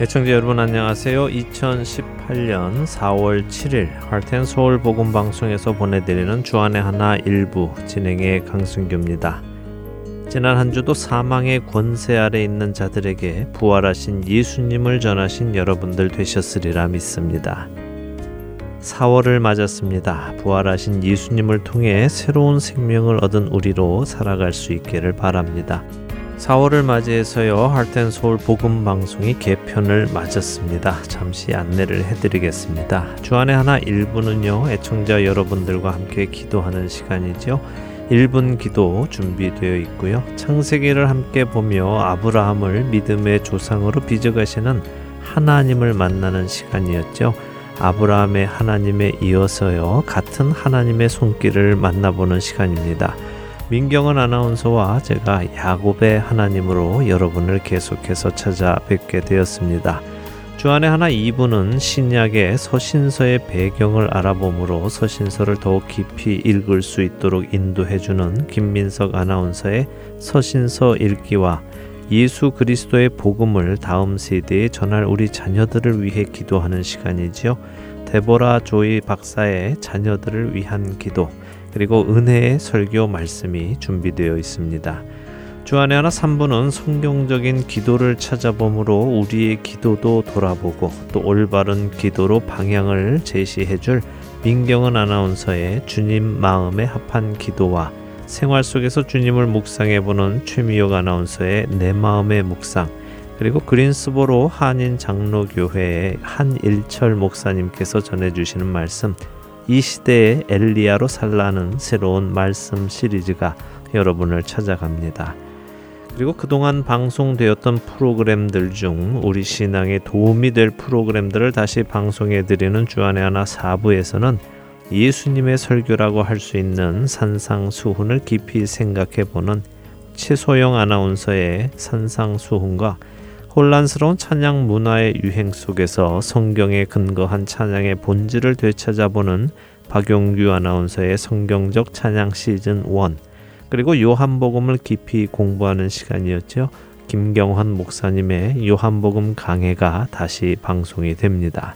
애청자 여러분 안녕하세요. 2018년 4월 7일 할텐 서울 복음 방송에서 보내드리는 주안의 하나 일부 진행의 강승규입니다. 지난 한 주도 사망의 권세 아래 있는 자들에게 부활하신 예수님을 전하신 여러분들 되셨으리라 믿습니다. 4월을 맞았습니다. 부활하신 예수님을 통해 새로운 생명을 얻은 우리로 살아갈 수 있기를 바랍니다. 4월을 맞이해서요 할텐 서울 복음 방송이 개편을 맞았습니다. 잠시 안내를 해드리겠습니다. 주안의 하나 1부는요 애청자 여러분들과 함께 기도하는 시간이죠. 1분 기도 준비되어 있고요. 창세기를 함께 보며 아브라함을 믿음의 조상으로 빚어가시는 하나님을 만나는 시간이었죠. 아브라함의 하나님에 이어서요 같은 하나님의 손길을 만나보는 시간입니다. 민경은 아나운서와 제가 야곱의 하나님으로 여러분을 계속해서 찾아뵙게 되었습니다. 주안의 하나 2부는 신약의 서신서의 배경을 알아보므로 서신서를 더욱 깊이 읽을 수 있도록 인도해주는 김민석 아나운서의 서신서 읽기와 예수 그리스도의 복음을 다음 세대에 전할 우리 자녀들을 위해 기도하는 시간이지요. 데보라 조이 박사의 자녀들을 위한 기도, 그리고 은혜의 설교 말씀이 준비되어 있습니다. 주안의 하나 3부는 성경적인 기도를 찾아보므로 우리의 기도도 돌아보고 또 올바른 기도로 방향을 제시해 줄 민경은 아나운서의 주님 마음에 합한 기도와 생활 속에서 주님을 묵상해 보는 최미혁 아나운서의 내 마음의 묵상 그리고 그린스보로 한인 장로교회의 한일철 목사님께서 전해 주시는 말씀 이 시대의 엘리야로 살라는 새로운 말씀 시리즈가 여러분을 찾아갑니다. 그리고 그동안 방송되었던 프로그램들 중 우리 신앙에 도움이 될 프로그램들을 다시 방송해 드리는 주안의 하나 4부에서는 예수님의 설교라고 할 수 있는 산상수훈을 깊이 생각해 보는 최소영 아나운서의 산상수훈과 혼란스러운 찬양 문화의 유행 속에서 성경에 근거한 찬양의 본질을 되찾아보는 박용규 아나운서의 성경적 찬양 시즌 1 그리고 요한복음을 깊이 공부하는 시간이었죠. 김경환 목사님의 요한복음 강해가 다시 방송이 됩니다.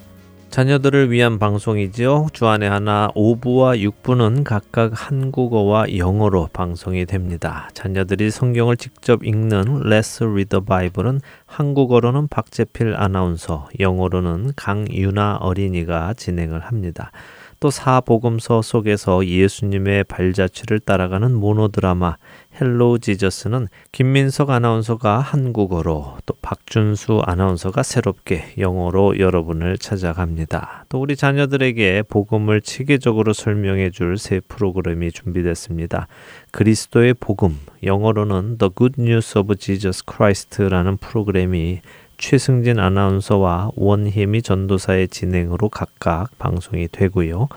자녀들을 위한 방송이지요. 주안에 하나 5부와 6부는 각각 한국어와 영어로 방송이 됩니다. 자녀들이 성경을 직접 읽는 Let's Read the Bible은 한국어로는 박재필 아나운서, 영어로는 강유나 어린이가 진행을 합니다. 또 사복음서 속에서 예수님의 발자취를 따라가는 모노드라마 Hello Jesus는 김민석 아나운서가 한국어로 또 박준수 아나운서가 새롭게 영어로 여러분을 찾아갑니다. 또 우리 자녀들에게 복음을 체계적으로 설명해 줄 새 프로그램이 준비됐습니다. 그리스도의 복음, 영어로는 The Good News of Jesus Christ라는 프로그램이 최승진 아나운서와 원희미 전도사의 진행으로 각각 방송이 되고요.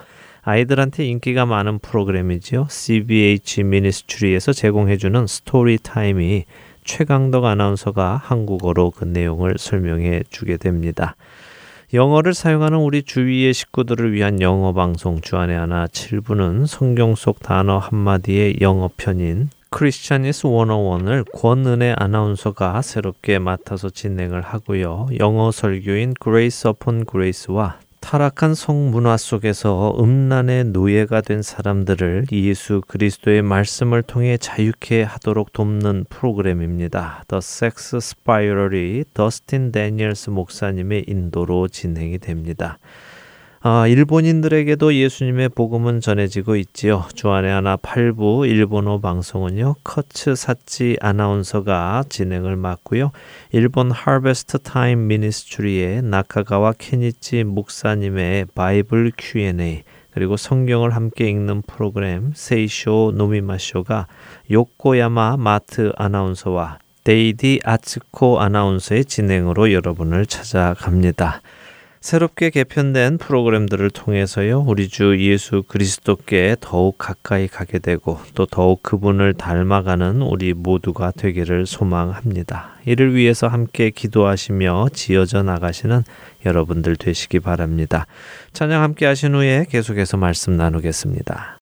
아이들한테 인기가 많은 프로그램이지요. CBH Ministry에서 제공해주는 Story Time이 최강덕 아나운서가 한국어로 그 내용을 설명해 주게 됩니다. 영어를 사용하는 우리 주위의 식구들을 위한 영어 방송 주안의 하나 7부는 성경 속 단어 한마디의 영어 편인 Christianese 101을 권은혜 아나운서가 새롭게 맡아서 진행을 하고요. 영어 설교인 Grace upon Grace와 타락한 성문화 속에서 음란의 노예가 된 사람들을 예수 그리스도의 말씀을 통해 자유케 하도록 돕는 프로그램입니다. The Sex Spiral이 더스틴 데니엘스 목사님의 인도로 진행이 됩니다. 아, 일본인들에게도 예수님의 복음은 전해지고 있지요. 주안의 하나 8부 일본어 방송은요. 커츠 사치 아나운서가 진행을 맡고요. 일본 Harvest Time Ministry의 나카가와 케니치 목사님의 Bible Q&A 그리고 성경을 함께 읽는 프로그램 세이쇼 노미마쇼가 요코야마 마트 아나운서와 데이디 아츠코 아나운서의 진행으로 여러분을 찾아갑니다. 새롭게 개편된 프로그램들을 통해서요, 우리 주 예수 그리스도께 더욱 가까이 가게 되고 또 더욱 그분을 닮아가는 우리 모두가 되기를 소망합니다. 이를 위해서 함께 기도하시며 지어져 나가시는 여러분들 되시기 바랍니다. 찬양 함께 하신 후에 계속해서 말씀 나누겠습니다.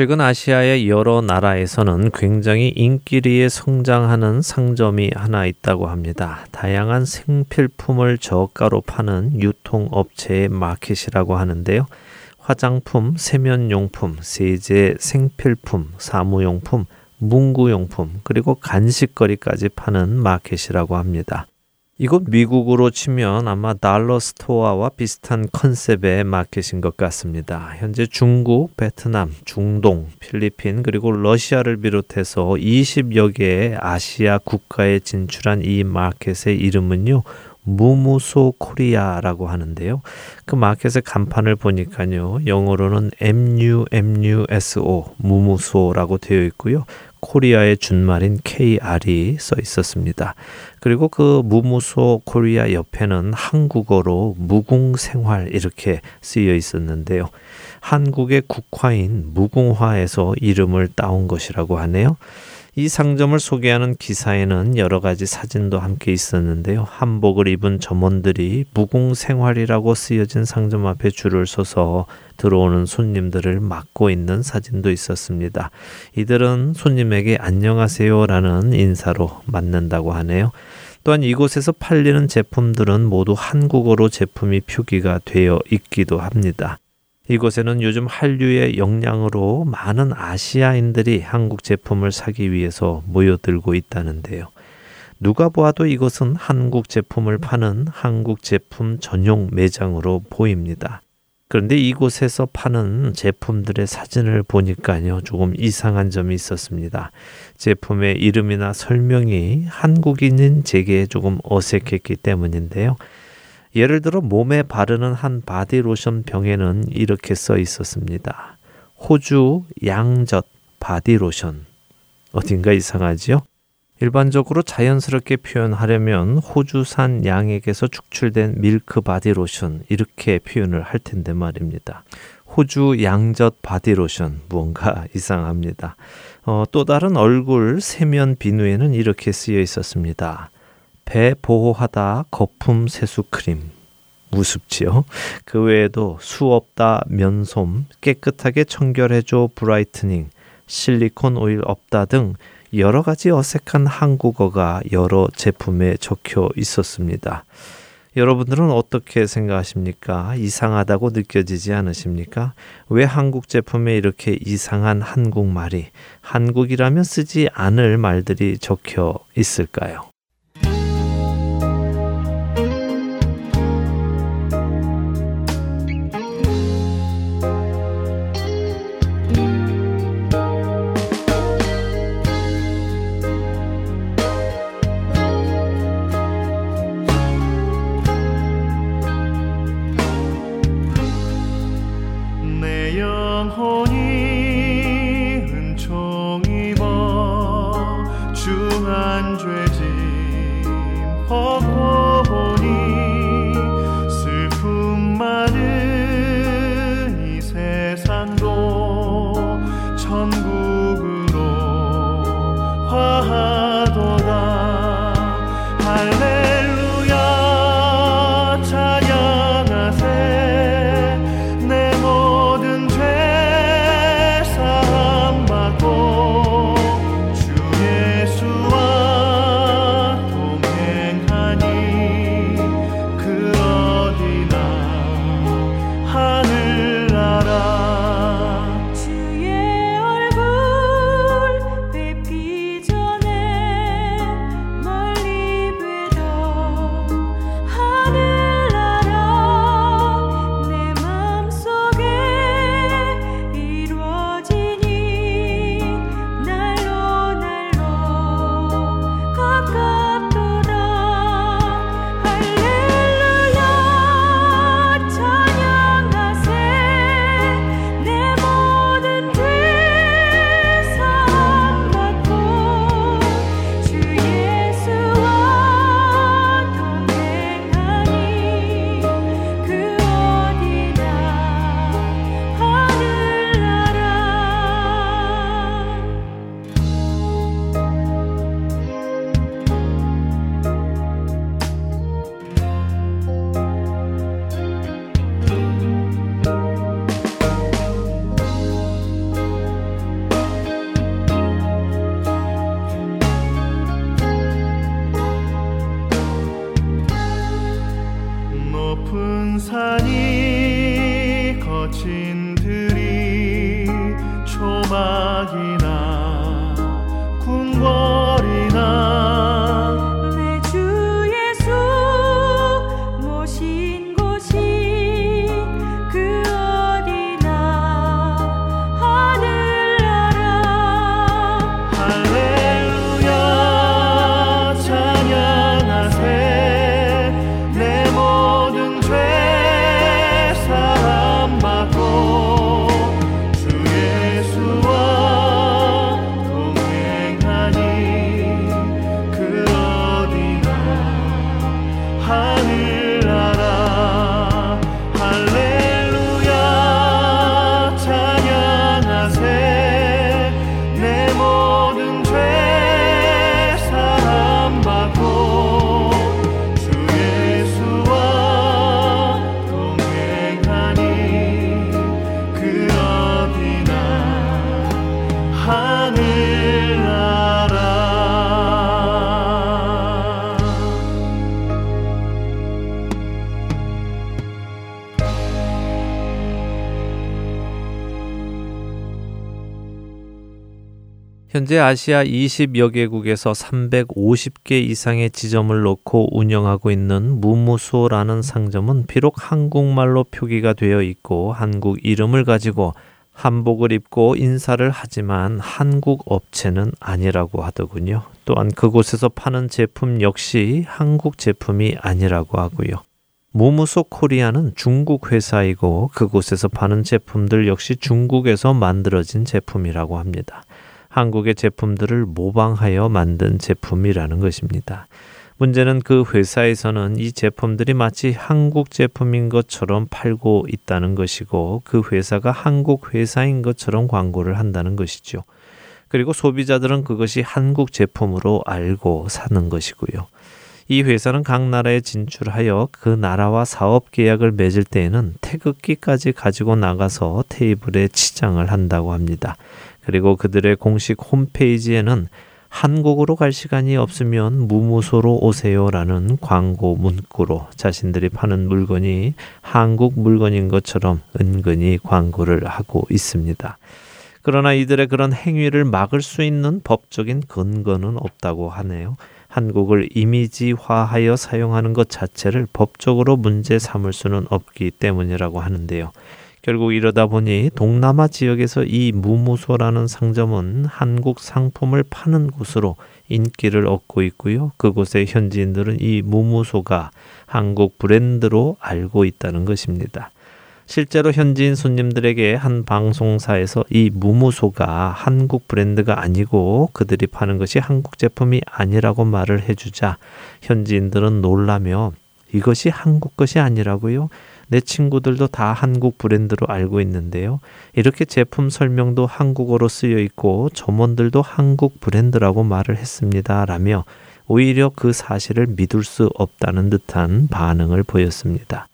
최근 아시아의 여러 나라에서는 굉장히 인기리에 성장하는 상점이 하나 있다고 합니다. 다양한 생필품을 저가로 파는 유통업체의 마켓이라고 하는데요. 화장품, 세면용품, 세제, 생필품, 사무용품, 문구용품, 그리고 간식거리까지 파는 마켓이라고 합니다. 이곳 미국으로 치면 아마 dollar store와 비슷한 컨셉의 마켓인 것 같습니다. 현재 중국, 베트남, 중동, 필리핀 그리고 러시아를 비롯해서 20여 개의 아시아 국가에 진출한 이 마켓의 이름은요. 무무소 코리아라고 하는데요. 그 마켓의 간판을 보니까요. 영어로는 MUMUSO 무무소라고 되어 있고요. 코리아의 준말인 KR이 써 있었습니다. 그리고 그 무무소 코리아 옆에는 한국어로 무궁생활 이렇게 쓰여 있었는데요. 한국의 국화인 무궁화에서 이름을 따온 것이라고 하네요. 이 상점을 소개하는 기사에는 여러 가지 사진도 함께 있었는데요. 한복을 입은 점원들이 무궁생활이라고 쓰여진 상점 앞에 줄을 서서 들어오는 손님들을 막고 있는 사진도 있었습니다. 이들은 손님에게 안녕하세요라는 인사로 맞는다고 하네요. 또한 이곳에서 팔리는 제품들은 모두 한국어로 제품이 표기가 되어 있기도 합니다. 이곳에는 요즘 한류의 영향으로 많은 아시아인들이 한국 제품을 사기 위해서 모여들고 있다는데요. 누가 보아도 이것은 한국 제품을 파는 한국 제품 전용 매장으로 보입니다. 그런데 이곳에서 파는 제품들의 사진을 보니까요, 조금 이상한 점이 있었습니다. 제품의 이름이나 설명이 한국인인 제게 조금 어색했기 때문인데요. 예를 들어 몸에 바르는 한 바디로션 병에는 이렇게 써 있었습니다. 호주 양젓 바디로션. 어딘가 이상하지요? 일반적으로 자연스럽게 표현하려면 호주산 양에게서 축출된 밀크 바디로션 이렇게 표현을 할 텐데 말입니다. 호주 양젓 바디로션 무언가 이상합니다. 어, 또 다른 얼굴 세면 비누에는 이렇게 쓰여 있었습니다. 배 보호하다 거품 세수 크림. 우습지요. 그 외에도 수 없다 면솜, 깨끗하게 청결해줘 brightening, 실리콘 오일 없다 등 여러 가지 어색한 한국어가 여러 제품에 적혀 있었습니다. 여러분들은 어떻게 생각하십니까? 이상하다고 느껴지지 않으십니까? 왜 한국 제품에 이렇게 이상한 한국말이 한국이라면 쓰지 않을 말들이 적혀 있을까요? Oh. 현재 아시아 20여 개국에서 350개 이상의 지점을 놓고 운영하고 있는 무무소라는 상점은 비록 한국말로 표기가 되어 있고 한국 이름을 가지고 한복을 입고 인사를 하지만 한국 업체는 아니라고 하더군요. 또한 그곳에서 파는 제품 역시 한국 제품이 아니라고 하고요. 무무소 코리아는 중국 회사이고 그곳에서 파는 제품들 역시 중국에서 만들어진 제품이라고 합니다. 한국의 제품들을 모방하여 만든 제품이라는 것입니다. 문제는 그 회사에서는 이 제품들이 마치 한국 제품인 것처럼 팔고 있다는 것이고 그 회사가 한국 회사인 것처럼 광고를 한다는 것이죠. 그리고 소비자들은 그것이 한국 제품으로 알고 사는 것이고요. 이 회사는 각 나라에 진출하여 그 나라와 사업 계약을 맺을 때에는 태극기까지 가지고 나가서 테이블에 치장을 한다고 합니다. 그리고 그들의 공식 홈페이지에는 한국으로 갈 시간이 없으면 무무소로 오세요라는 광고 문구로 자신들이 파는 물건이 한국 물건인 것처럼 은근히 광고를 하고 있습니다. 그러나 이들의 그런 행위를 막을 수 있는 법적인 근거는 없다고 하네요. 한국을 이미지화하여 사용하는 것 자체를 법적으로 문제 삼을 수는 없기 때문이라고 하는데요. 결국 이러다 보니 동남아 지역에서 이 무무소라는 상점은 한국 상품을 파는 곳으로 인기를 얻고 있고요. 그곳의 현지인들은 이 무무소가 한국 브랜드로 알고 있다는 것입니다. 실제로 현지인 손님들에게 한 방송사에서 이 무무소가 한국 브랜드가 아니고 그들이 파는 것이 한국 제품이 아니라고 말을 해주자 현지인들은 놀라며 이것이 한국 것이 아니라고요? 내 친구들도 다 한국 브랜드로 알고 있는데요. 이렇게 제품 설명도 한국어로 쓰여 있고 점원들도 한국 브랜드라고 말을 했습니다. 라며 오히려 그 사실을 믿을 수 없다는 듯한 반응을 보였습니다.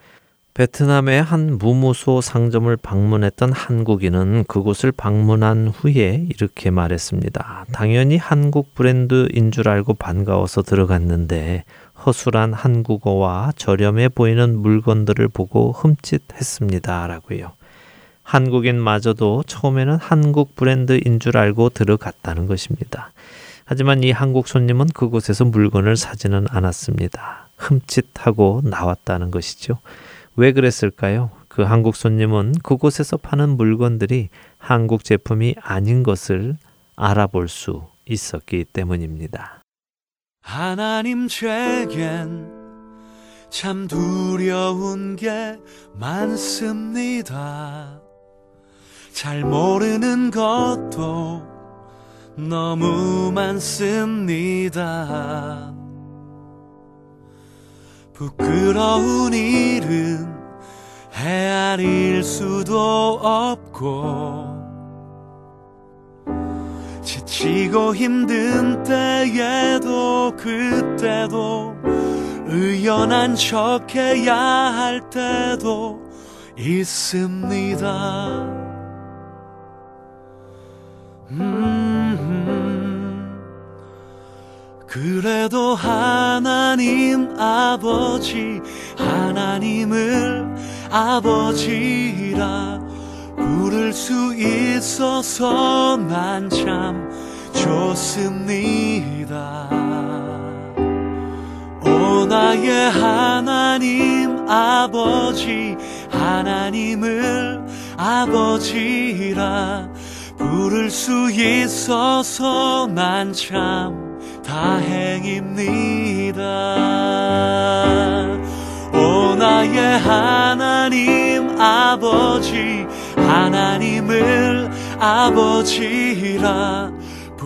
베트남의 한 무무소 상점을 방문했던 한국인은 그곳을 방문한 후에 이렇게 말했습니다. 당연히 한국 브랜드인 줄 알고 반가워서 들어갔는데 허술한 한국어와 저렴해 보이는 물건들을 보고 흠칫했습니다. 라고요. 한국인마저도 처음에는 한국 브랜드인 줄 알고 들어갔다는 것입니다. 하지만 이 한국 손님은 그곳에서 물건을 사지는 않았습니다. 흠칫하고 나왔다는 것이죠. 왜 그랬을까요? 그 한국 손님은 그곳에서 파는 물건들이 한국 제품이 아닌 것을 알아볼 수 있었기 때문입니다. 하나님 제겐 참 두려운 게 많습니다. 잘 모르는 것도 너무 많습니다. 부끄러운 일은 헤아릴 수도 없고 지치고 힘든 때에도 그때도 의연한 척해야 할 때도 있습니다. 음, 그래도 하나님 아버지 하나님을 아버지라 부를 수 있어서 난 참 좋습니다. 오 나의 하나님 아버지 하나님을 아버지라 부를 수 있어서 난 참 다행입니다. 오 나의 하나님 아버지 하나님을 아버지라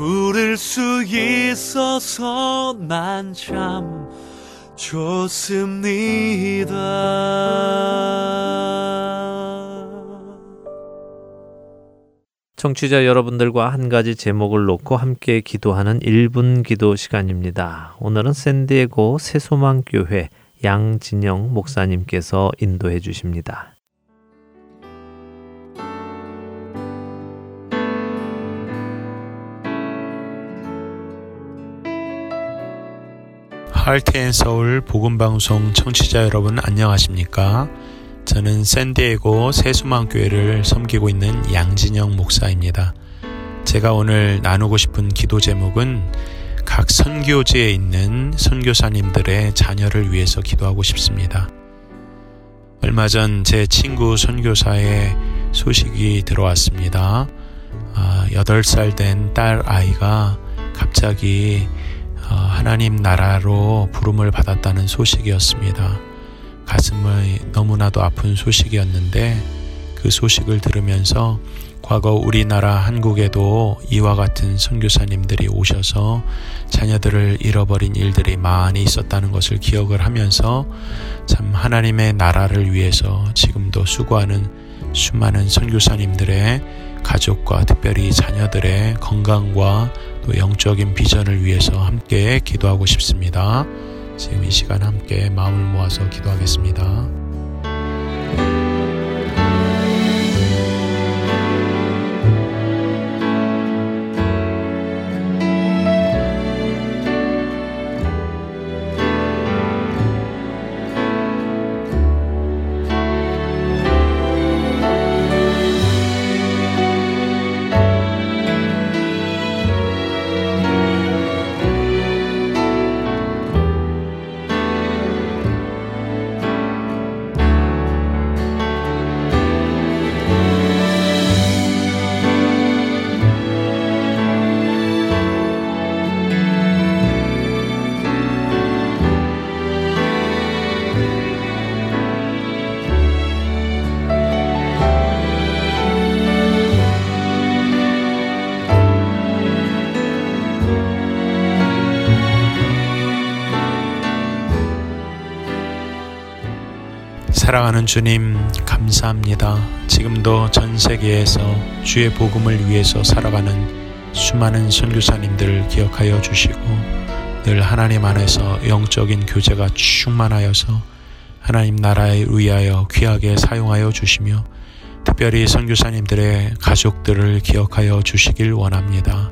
부를 수 있어서 난 참 좋습니다. 청취자 여러분들과 한 가지 제목을 놓고 함께 기도하는 1분 기도 시간입니다. 오늘은 샌디에고 새소망교회 양진영 목사님께서 인도해 주십니다. 할트앤서울 복음방송 청취자 여러분 안녕하십니까? 저는 샌디에고 세수망교회를 섬기고 있는 양진영 목사입니다. 제가 오늘 나누고 싶은 기도 제목은 각 선교지에 있는 선교사님들의 자녀를 위해서 기도하고 싶습니다. 얼마 전 제 친구 선교사의 소식이 들어왔습니다. 8살 아, 된딸 아이가 갑자기 어, 하나님 나라로 부름을 받았다는 소식이었습니다. 가슴을 너무나도 아픈 소식이었는데 그 소식을 들으면서 과거 우리나라 한국에도 이와 같은 선교사님들이 오셔서 자녀들을 잃어버린 일들이 많이 있었다는 것을 기억을 하면서 참 하나님의 나라를 위해서 지금도 수고하는 수많은 선교사님들의 가족과 특별히 자녀들의 건강과 또 영적인 비전을 위해서 함께 기도하고 싶습니다. 지금 이 시간 함께 마음을 모아서 기도하겠습니다. 사랑하는 주님, 감사합니다. 지금도 전 세계에서 주의 복음을 위해서 살아가는 수많은 선교사님들을 기억하여 주시고 늘 하나님 안에서 영적인 교제가 충만하여서 하나님 나라에 의하여 귀하게 사용하여 주시며 특별히 선교사님들의 가족들을 기억하여 주시길 원합니다.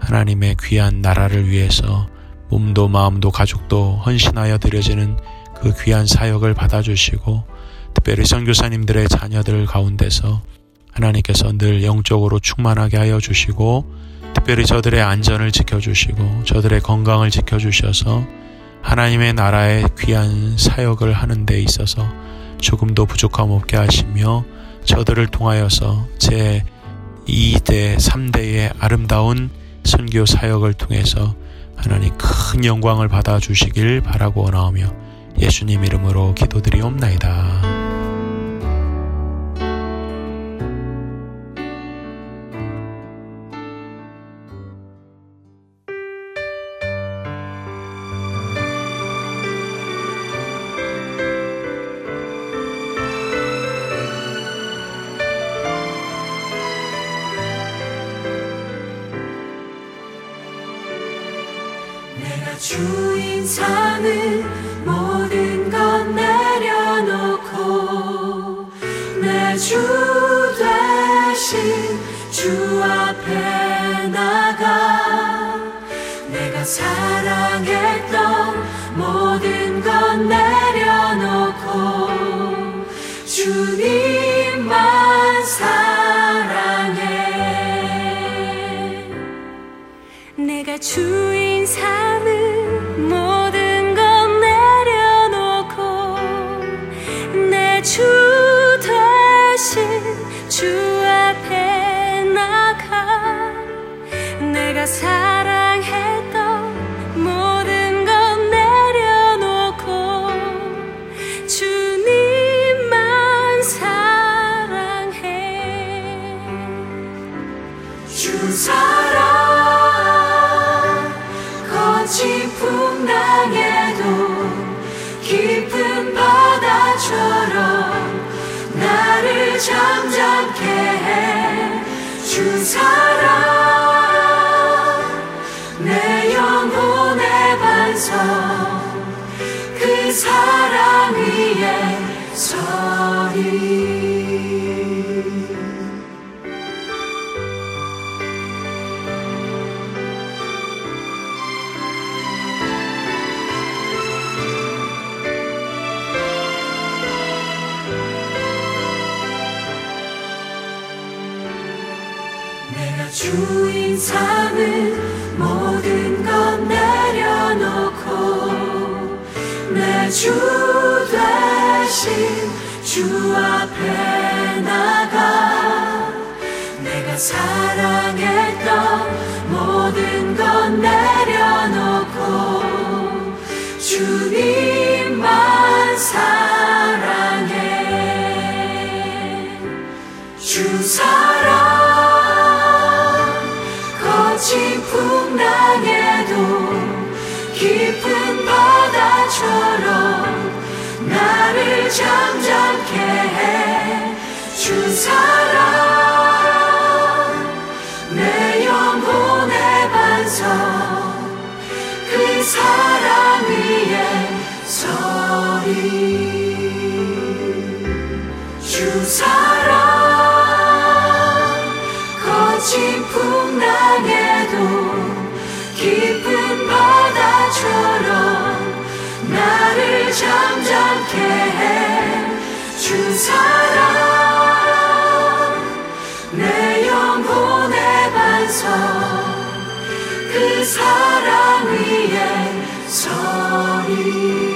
하나님의 귀한 나라를 위해서 몸도 마음도 가족도 헌신하여 드려지는 그 귀한 사역을 받아주시고 특별히 선교사님들의 자녀들 가운데서 하나님께서 늘 영적으로 충만하게 하여 주시고 특별히 저들의 안전을 지켜주시고 저들의 건강을 지켜주셔서 하나님의 나라의 귀한 사역을 하는 데 있어서 조금도 부족함 없게 하시며 저들을 통하여서 제 2대, 3대의 아름다운 선교 사역을 통해서 하나님 큰 영광을 받아 주시길 바라고 원하오며 예수님 이름으로 기도드리옵나이다. 잠잠케 해주 사랑 내 영혼의 반석. 그 사랑 위에 서리 모든 것 내려놓고 내 주 대신 주 앞에 나가 내가 사랑했던 모든 것 내려놓고 주님만 사랑해 주 사랑 풍랑에도 깊은 바다처럼 나를 잠잠케 해 주 사랑 내 영혼의 반석 그 사랑 위에 서리. 주 사랑 거친 풍랑에 잠잠케 해주 사랑 내 영혼의 반석. 그 사랑 위에 서리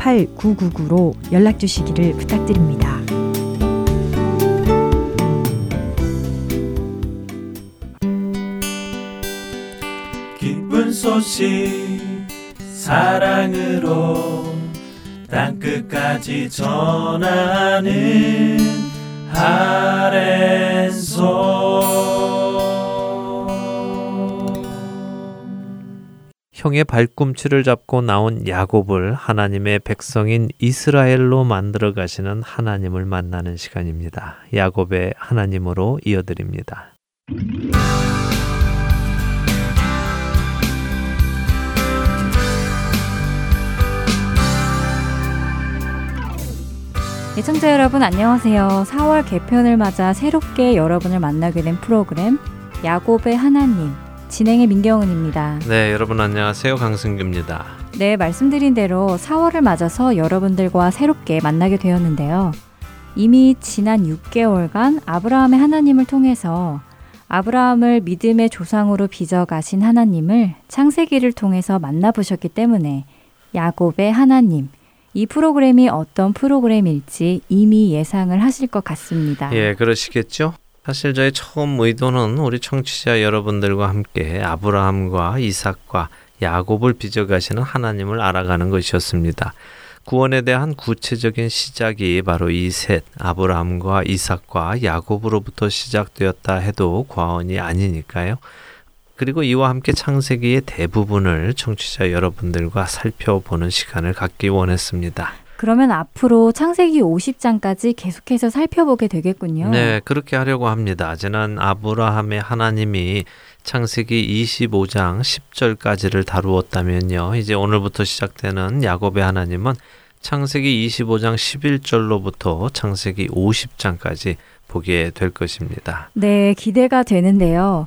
602-866-8999로 연락 주시기를 부탁드립니다. 기쁜 소식 사랑으로 땅끝까지 전하는 아랜소 형의 발꿈치를 잡고 나온 야곱을 하나님의 백성인 이스라엘로 만들어 가시는 하나님을 만나는 시간입니다. 야곱의 하나님으로 이어드립니다. 애청자 여러분 안녕하세요. 4월 개편을 맞아 새롭게 여러분을 만나게 된 프로그램 야곱의 하나님 진행의 민경은입니다. 네, 여러분 안녕하세요. 강승규입니다. 네, 말씀드린 대로 4월을 맞아서 여러분들과 새롭게 만나게 되었는데요. 이미 지난 6개월간 아브라함의 하나님을 통해서 아브라함을 믿음의 조상으로 빚어 가신 하나님을 창세기를 통해서 만나보셨기 때문에 야곱의 하나님, 이 프로그램이 어떤 프로그램일지 이미 예상을 하실 것 같습니다. 예, 그러시겠죠? 사실 저의 처음 의도는 우리 청취자 여러분들과 함께 아브라함과 이삭과 야곱을 빚어가시는 하나님을 알아가는 것이었습니다. 구원에 대한 구체적인 시작이 바로 이 셋, 아브라함과 이삭과 야곱으로부터 시작되었다 해도 과언이 아니니까요. 그리고 이와 함께 창세기의 대부분을 청취자 여러분들과 살펴보는 시간을 갖기 원했습니다. 그러면 앞으로 창세기 50장까지 계속해서 살펴보게 되겠군요. 네, 그렇게 하려고 합니다. 지난 아브라함의 하나님이 창세기 25장 10절까지를 다루었다면요. 이제 오늘부터 시작되는 야곱의 하나님은 창세기 25장 11절로부터 창세기 50장까지 보게 될 것입니다. 네, 기대가 되는데요.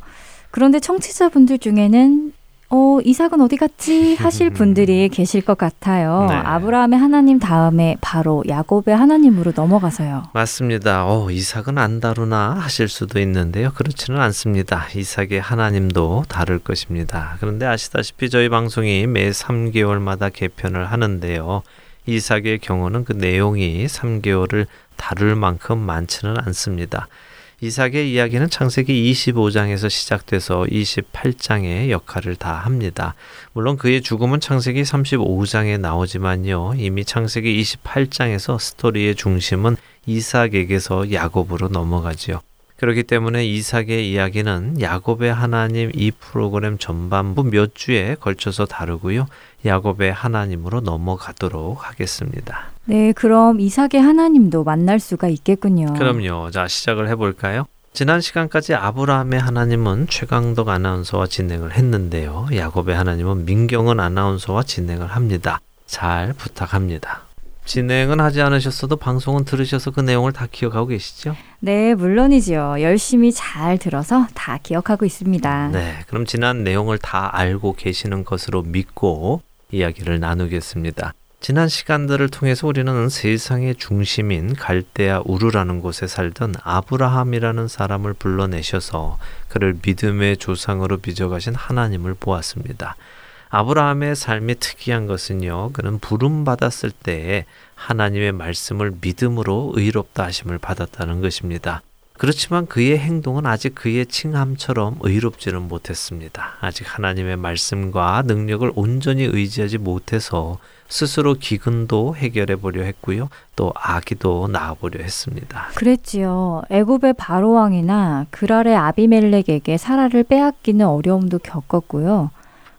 그런데 청취자분들 중에는 어, 이삭은 어디 갔지? 하실 분들이 계실 것 같아요. 네. 아브라함의 하나님 다음에 바로 야곱의 하나님으로 넘어가서요. 맞습니다. 어, 이삭은 안 다루나 하실 수도 있는데요. 그렇지는 않습니다. 이삭의 하나님도 다를 것입니다. 그런데 아시다시피 저희 방송이 매 3개월마다 개편을 하는데요. 이삭의 경우는 그 내용이 3개월을 다룰 만큼 많지는 않습니다. 이삭의 이야기는 창세기 25장에서 시작돼서 28장의 역할을 다 합니다. 물론 그의 죽음은 창세기 35장에 나오지만요. 이미 창세기 28장에서 스토리의 중심은 이삭에게서 야곱으로 넘어가지요. 그렇기 때문에 이삭의 이야기는 야곱의 하나님 이 프로그램 전반부 몇 주에 걸쳐서 다루고요. 야곱의 하나님으로 넘어가도록 하겠습니다. 네, 그럼 이삭의 하나님도 만날 수가 있겠군요. 그럼요. 자, 시작을 해볼까요? 지난 시간까지 아브라함의 하나님은 최강덕 아나운서와 진행을 했는데요. 야곱의 하나님은 민경은 아나운서와 진행을 합니다. 잘 부탁합니다. 진행은 하지 않으셨어도 방송은 들으셔서 그 내용을 다 기억하고 계시죠? 네, 물론이지요. 열심히 잘 들어서 다 기억하고 있습니다. 네, 그럼 지난 내용을 다 알고 계시는 것으로 믿고 이야기를 나누겠습니다. 지난 시간들을 통해서 우리는 세상의 중심인 갈대아 우르라는 곳에 살던 아브라함이라는 사람을 불러내셔서 그를 믿음의 조상으로 빚어가신 하나님을 보았습니다. 아브라함의 삶이 특이한 것은요, 그는 부름받았을 때에 하나님의 말씀을 믿음으로 의롭다 하심을 받았다는 것입니다. 그렇지만 그의 행동은 아직 그의 칭함처럼 의롭지는 못했습니다. 아직 하나님의 말씀과 능력을 온전히 의지하지 못해서 스스로 기근도 해결해 보려 했고요. 또 아기도 낳아 보려 했습니다. 그랬지요. 애굽의 바로 왕이나 그랄의 아비멜렉에게 사라를 빼앗기는 어려움도 겪었고요.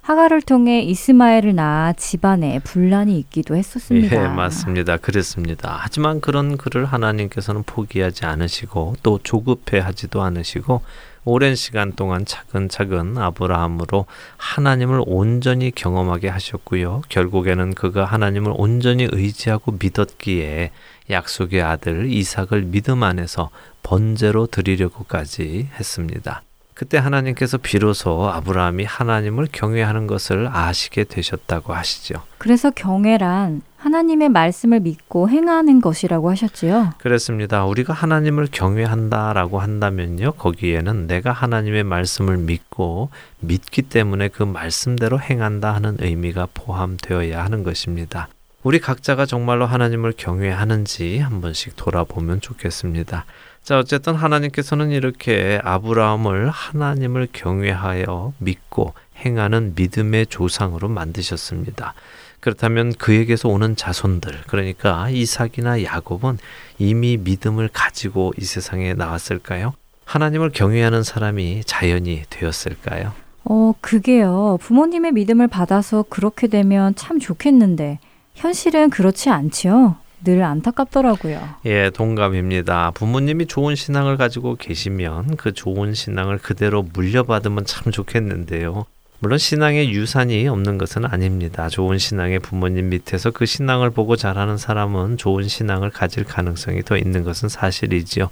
하가를 통해 이스마엘을 낳아 집안에 분란이 있기도 했었습니다. 예, 맞습니다. 그랬습니다. 하지만 그런 그를 하나님께서는 포기하지 않으시고 또 조급해 하지도 않으시고 오랜 시간 동안 차근차근 아브라함으로 하나님을 온전히 경험하게 하셨고요. 결국에는 그가 하나님을 온전히 의지하고 믿었기에 약속의 아들 이삭을 믿음 안에서 번제로 드리려고까지 했습니다. 그때 하나님께서 비로소 아브라함이 하나님을 경외하는 것을 아시게 되셨다고 하시죠. 그래서 경외란 하나님의 말씀을 믿고 행하는 것이라고 하셨지요. 그렇습니다. 우리가 하나님을 경외한다라고 한다면요. 거기에는 내가 하나님의 말씀을 믿고 믿기 때문에 그 말씀대로 행한다 하는 의미가 포함되어야 하는 것입니다. 우리 각자가 정말로 하나님을 경외하는지 한 번씩 돌아보면 좋겠습니다. 자, 어쨌든 하나님께서는 이렇게 아브라함을 하나님을 경외하여 믿고 행하는 믿음의 조상으로 만드셨습니다. 그렇다면 그에게서 오는 자손들, 그러니까 이삭이나 야곱은 이미 믿음을 가지고 이 세상에 나왔을까요? 하나님을 경외하는 사람이 자연이 되었을까요? 어, 그게요. 부모님의 믿음을 받아서 그렇게 되면 참 좋겠는데, 현실은 그렇지 않지요. 늘 안타깝더라고요. 예, 동감입니다. 부모님이 좋은 신앙을 가지고 계시면 그 좋은 신앙을 그대로 물려받으면 참 좋겠는데요. 물론 신앙의 유산이 없는 것은 아닙니다. 좋은 신앙의 부모님 밑에서 그 신앙을 보고 자라는 사람은 좋은 신앙을 가질 가능성이 더 있는 것은 사실이지요.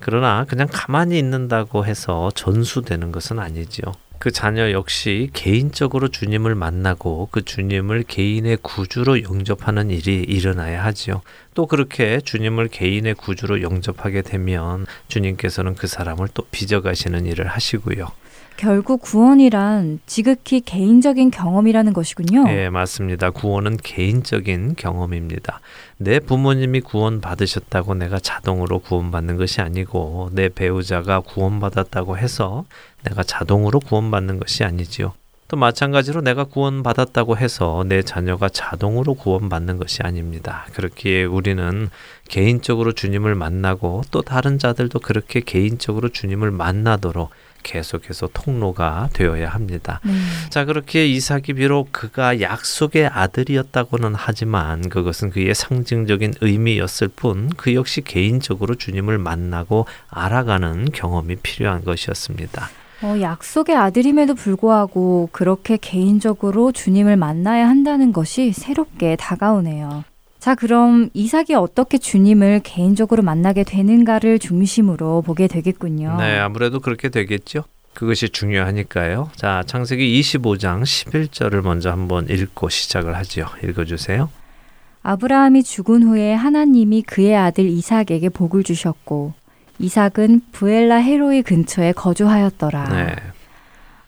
그러나 그냥 가만히 있는다고 해서 전수되는 것은 아니지요. 그 자녀 역시 개인적으로 주님을 만나고 그 주님을 개인의 구주로 영접하는 일이 일어나야 하지요. 또 그렇게 주님을 개인의 구주로 영접하게 되면 주님께서는 그 사람을 또 빚어가시는 일을 하시고요. 결국 구원이란 지극히 개인적인 경험이라는 것이군요. 네, 맞습니다. 구원은 개인적인 경험입니다. 내 부모님이 구원 받으셨다고 내가 자동으로 구원받는 것이 아니고 내 배우자가 구원받았다고 해서 내가 자동으로 구원받는 것이 아니지요. 또 마찬가지로 내가 구원받았다고 해서 내 자녀가 자동으로 구원받는 것이 아닙니다. 그렇기에 우리는 개인적으로 주님을 만나고 또 다른 자들도 그렇게 개인적으로 주님을 만나도록 계속해서 통로가 되어야 합니다. 네. 자, 그렇게 이삭이 비록 그가 약속의 아들이었다고는 하지만 그것은 그의 상징적인 의미였을 뿐 그 역시 개인적으로 주님을 만나고 알아가는 경험이 필요한 것이었습니다. 어, 약속의 아들임에도 불구하고 그렇게 개인적으로 주님을 만나야 한다는 것이 새롭게 다가오네요. 자, 그럼 이삭이 어떻게 주님을 개인적으로 만나게 되는가를 중심으로 보게 되겠군요. 네, 아무래도 그렇게 되겠죠. 그것이 중요하니까요. 자, 창세기 25장 11절을 먼저 한번 읽고 시작을 하지요. 읽어 주세요. 아브라함이 죽은 후에 하나님이 그의 아들 이삭에게 복을 주셨고 이삭은 부엘라 헤로이 근처에 거주하였더라. 네.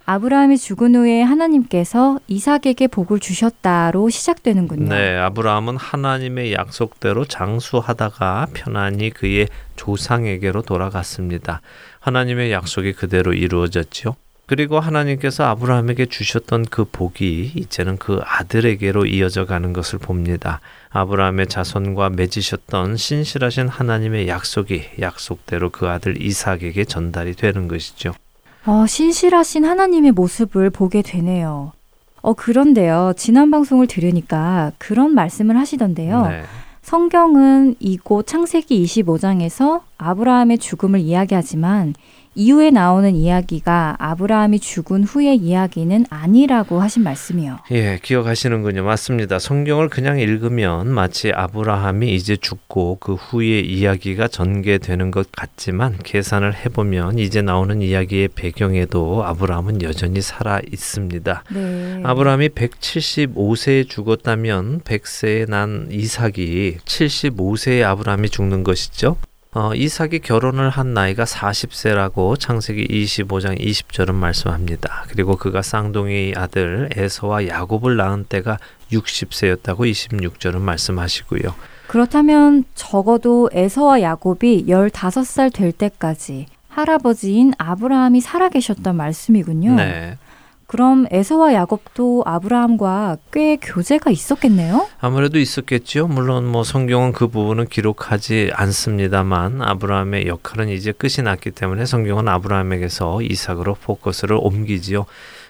아브라함이 죽은 후에 하나님께서 이삭에게 복을 주셨다로 시작되는군요. 네, 아브라함은 하나님의 약속대로 장수하다가 편안히 그의 조상에게로 돌아갔습니다. 하나님의 약속이 그대로 이루어졌죠. 그리고 하나님께서 아브라함에게 주셨던 그 복이 이제는 그 아들에게로 이어져 가는 것을 봅니다. 아브라함의 자손과 맺으셨던 신실하신 하나님의 약속이 약속대로 그 아들 이삭에게 전달이 되는 것이죠. 어, 신실하신 하나님의 모습을 보게 되네요. 어, 그런데요. 지난 방송을 들으니까 그런 말씀을 하시던데요. 네. 성경은 이곳 창세기 25장에서 아브라함의 죽음을 이야기하지만 이후에 나오는 이야기가 아브라함이 죽은 후의 이야기는 아니라고 하신 말씀이요. 예, 기억하시는군요. 맞습니다. 성경을 그냥 읽으면 마치 아브라함이 이제 죽고 그 후의 이야기가 전개되는 것 같지만 계산을 해보면 이제 나오는 이야기의 배경에도 아브라함은 여전히 살아 있습니다. 네. 아브라함이 175세에 죽었다면 100세에 난 이삭이 75세에 아브라함이 죽는 것이죠. 어, 이삭이 결혼을 한 나이가 40세라고 창세기 25장 20절은 말씀합니다. 그리고 그가 쌍둥이 아들 에서와 야곱을 낳은 때가 60세였다고 26절은 말씀하시고요. 그렇다면 적어도 에서와 야곱이 15살 될 때까지 할아버지인 아브라함이 살아계셨단 말씀이군요. 네. 그럼 에서와 야곱도 아브라함과 꽤 교제가 있었겠네요? 아무래도 있었겠죠. 물론 뭐 성경은 그 부분은 기록하지 않습니다만 아브라함의 역할은 이제 끝이 났기 때문에 성경은 아브라함에게서 이삭으로 포커스를 옮기지요.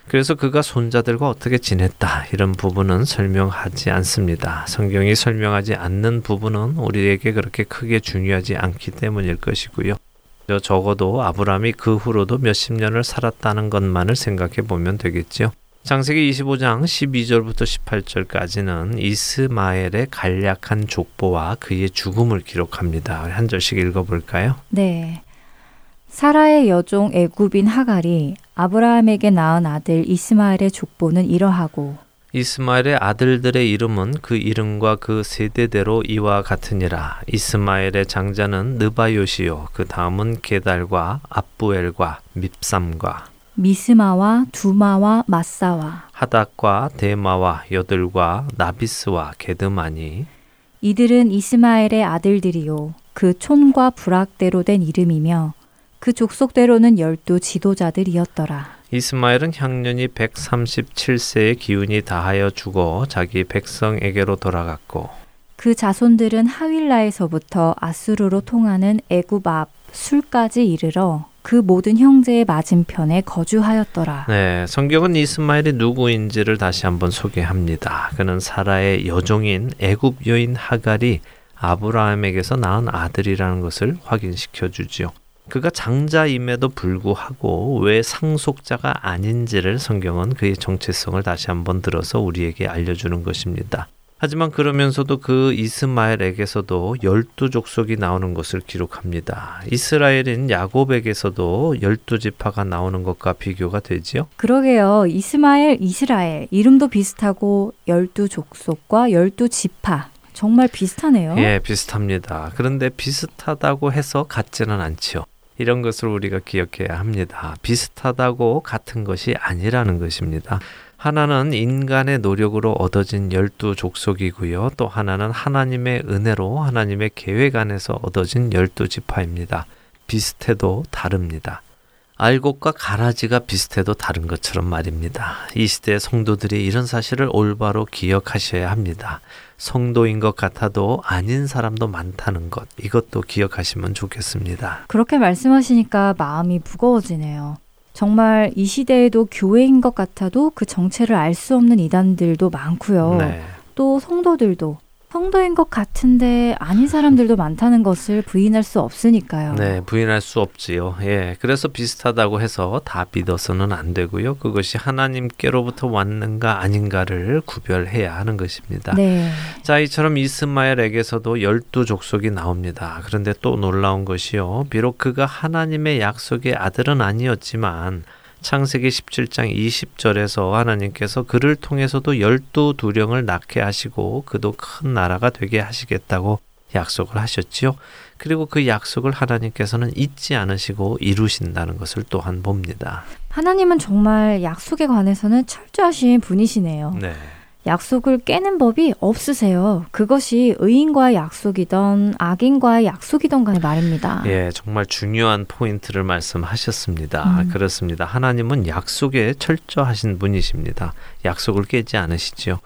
그래서 그가 손자들과 어떻게 지냈다 이런 부분은 설명하지 않습니다. 성경이 설명하지 않는 부분은 우리에게 그렇게 크게 중요하지 않기 때문일 것이고요. 적어도 아브라함이 그 후로도 몇십 년을 살았다는 것만을 생각해 보면 되겠죠. 장세기 25장 12절부터 18절까지는 이스마엘의 간략한 족보와 그의 죽음을 기록합니다. 한 절씩 읽어볼까요? 네. 사라의 여종 애굽인 하갈이 아브라함에게 낳은 아들 이스마엘의 족보는 이러하고 이스마엘의 아들들의 이름은 그 이름과 그 세대대로 이와 같으니라. 이스마엘의 장자는 느바요시요. 그 다음은 게달과 압부엘과 밉삼과 미스마와 두마와 마사와 하닥과 데마와 여들과 나비스와 게드마니 이들은 이스마엘의 아들들이요 그 촌과 부락대로 된 이름이며 그 족속대로는 열두 지도자들이었더라. 이스마엘은 향년이 137세의 기운이 다하여 죽어 자기 백성에게로 돌아갔고 그 자손들은 하윌라에서부터 아수르로 통하는 애굽 앞 술까지 이르러 그 모든 형제의 맞은편에 거주하였더라. 네, 성경은 이스마엘이 누구인지를 다시 한번 소개합니다. 그는 사라의 여종인 애굽 여인 하갈이 아브라함에게서 낳은 아들이라는 것을 확인시켜 주지요. 그가 장자임에도 불구하고 왜 상속자가 아닌지를 성경은 그의 정체성을 다시 한번 들어서 우리에게 알려주는 것입니다. 하지만 그러면서도 그 이스마엘에게서도 열두 족속이 나오는 것을 기록합니다. 이스라엘인 야곱에게서도 열두 지파가 나오는 것과 비교가 되지요? 그러게요. 이스마엘, 이스라엘 이름도 비슷하고 열두 족속과 열두 지파 정말 비슷하네요. 예, 비슷합니다. 그런데 비슷하다고 해서 같지는 않지요. 이런 것을 우리가 기억해야 합니다. 비슷하다고 같은 것이 아니라는 것입니다. 하나는 인간의 노력으로 얻어진 열두 족속이고요. 또 하나는 하나님의 은혜로 하나님의 계획 안에서 얻어진 열두 지파입니다. 비슷해도 다릅니다. 알곡과 가라지가 비슷해도 다른 것처럼 말입니다. 이 시대의 성도들이 이런 사실을 올바로 기억하셔야 합니다. 성도인 것 같아도 아닌 사람도 많다는 것, 이것도 기억하시면 좋겠습니다. 그렇게 말씀하시니까 마음이 무거워지네요. 정말 이 시대에도 교회인 것 같아도 그 정체를 알 수 없는 이단들도 많고요. 네. 또 성도들도 성도인 것 같은데 아닌 사람들도 많다는 것을 부인할 수 없으니까요. 네, 부인할 수 없지요. 예. 그래서 비슷하다고 해서 다 믿어서는 안 되고요. 그것이 하나님께로부터 왔는가 아닌가를 구별해야 하는 것입니다. 네. 자, 이처럼 이스마엘에게서도 열두 족속이 나옵니다. 그런데 또 놀라운 것이요. 비록 그가 하나님의 약속의 아들은 아니었지만 창세기 17장 20절에서 하나님께서 그를 통해서도 열두 두령을 낳게 하시고 그도 큰 나라가 되게 하시겠다고 약속을 하셨지요. 그리고 그 약속을 하나님께서는 잊지 않으시고 이루신다는 것을 또한 봅니다. 하나님은 정말 약속에 관해서는 철저하신 분이시네요. 네. 약속을 깨는 법이 없으세요. 그것이 의인과의 약속이던 악인과의 약속이던 간에 말입니다. 예, 정말 중요한 포인트를 말씀하셨습니다. 음. 그렇습니다. 하나님은 약속에 철저하신 분이십니다. 약속을 깨지 않으시지요.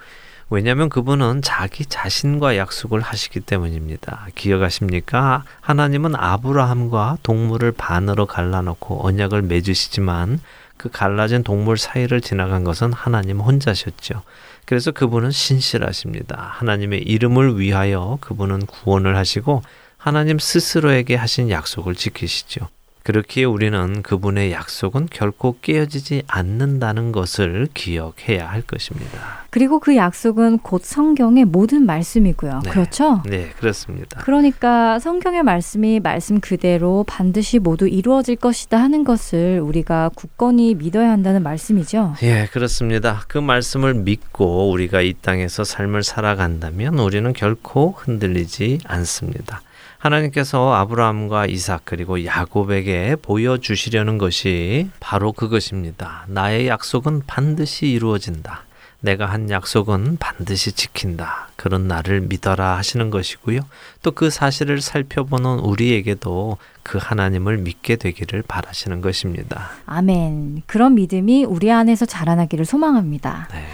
왜냐하면 그분은 자기 자신과 약속을 하시기 때문입니다. 기억하십니까? 하나님은 아브라함과 동물을 반으로 갈라놓고 언약을 맺으시지만 그 갈라진 동물 사이를 지나간 것은 하나님 혼자셨죠. 그래서 그분은 신실하십니다. 하나님의 이름을 위하여 그분은 구원을 하시고 하나님 스스로에게 하신 약속을 지키시죠. 그렇기에 우리는 그분의 약속은 결코 깨어지지 않는다는 것을 기억해야 할 것입니다. 그리고 그 약속은 곧 성경의 모든 말씀이고요. 네. 그렇죠? 네, 그렇습니다. 그러니까 성경의 말씀이 말씀 그대로 반드시 모두 이루어질 것이다 하는 것을 우리가 굳건히 믿어야 한다는 말씀이죠. 예, 그렇습니다. 그 말씀을 믿고 우리가 이 땅에서 삶을 살아간다면 우리는 결코 흔들리지 않습니다. 하나님께서 아브라함과 이삭 그리고 야곱에게 보여주시려는 것이 바로 그것입니다. 나의 약속은 반드시 이루어진다. 내가 한 약속은 반드시 지킨다. 그런 나를 믿어라 하시는 것이고요. 또 그 사실을 살펴보는 우리에게도 그 하나님을 믿게 되기를 바라시는 것입니다. 아멘. 그런 믿음이 우리 안에서 자라나기를 소망합니다. 네.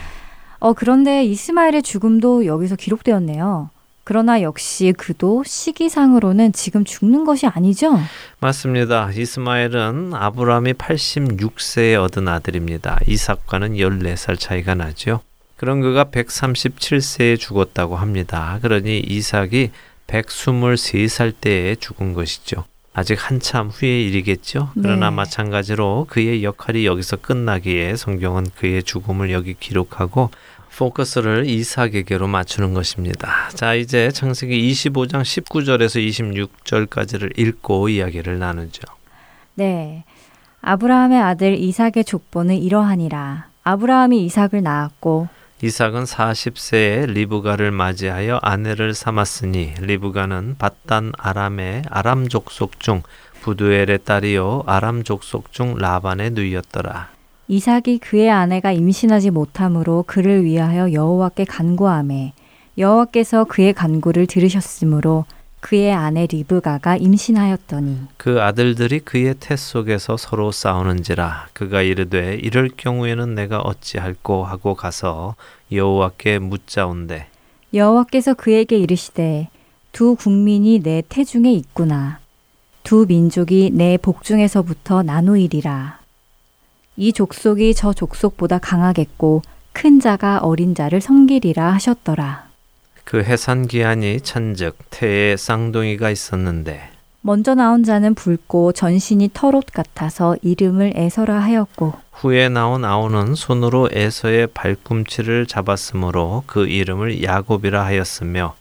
어, 그런데 이스마엘의 죽음도 여기서 기록되었네요. 그러나 역시 그도 시기상으로는 지금 죽는 것이 아니죠? 맞습니다. 이스마엘은 아브라함이 86세에 얻은 아들입니다. 이삭과는 14살 차이가 나죠. 그런 그가 137세에 죽었다고 합니다. 그러니 이삭이 123살 때에 죽은 것이죠. 아직 한참 후의 일이겠죠. 그러나 네. 마찬가지로 그의 역할이 여기서 끝나기에 성경은 그의 죽음을 여기 기록하고 포커스를 이삭에게로 맞추는 것입니다. 자, 이제 창세기 25장 19절에서 26절까지를 읽고 이야기를 나누죠. 네. 아브라함의 아들 이삭의 족보는 이러하니라. 아브라함이 이삭을 낳았고 이삭은 40세에 리브가를 맞이하여 아내를 삼았으니 리브가는 바단 아람의 아람 족속 중 부두엘의 딸이요 아람 족속 중 라반의 누이였더라. 이삭이 그의 아내가 임신하지 못함으로 그를 위하여 여호와께 간구하매 여호와께서 그의 간구를 들으셨으므로 그의 아내 리브가가 임신하였더니 그 아들들이 그의 태 속에서 서로 싸우는지라 그가 이르되 이럴 경우에는 내가 어찌할꼬 하고 가서 여호와께 묻자온대. 여호와께서 그에게 이르시되 두 국민이 내 태중에 있구나. 두 민족이 내 복중에서부터 나누이리라 이 족속이 저 족속보다 강하겠고 큰 자가 어린 자를 섬기리라 하셨더라. 그 해산 기한이 천즉 태에 쌍둥이가 있었는데 먼저 나온 자는 붉고 전신이 털옷 같아서 이름을 에서라 하였고 후에 나온 아우는 손으로 에서의 발꿈치를 잡았으므로 그 이름을 야곱이라 하였으며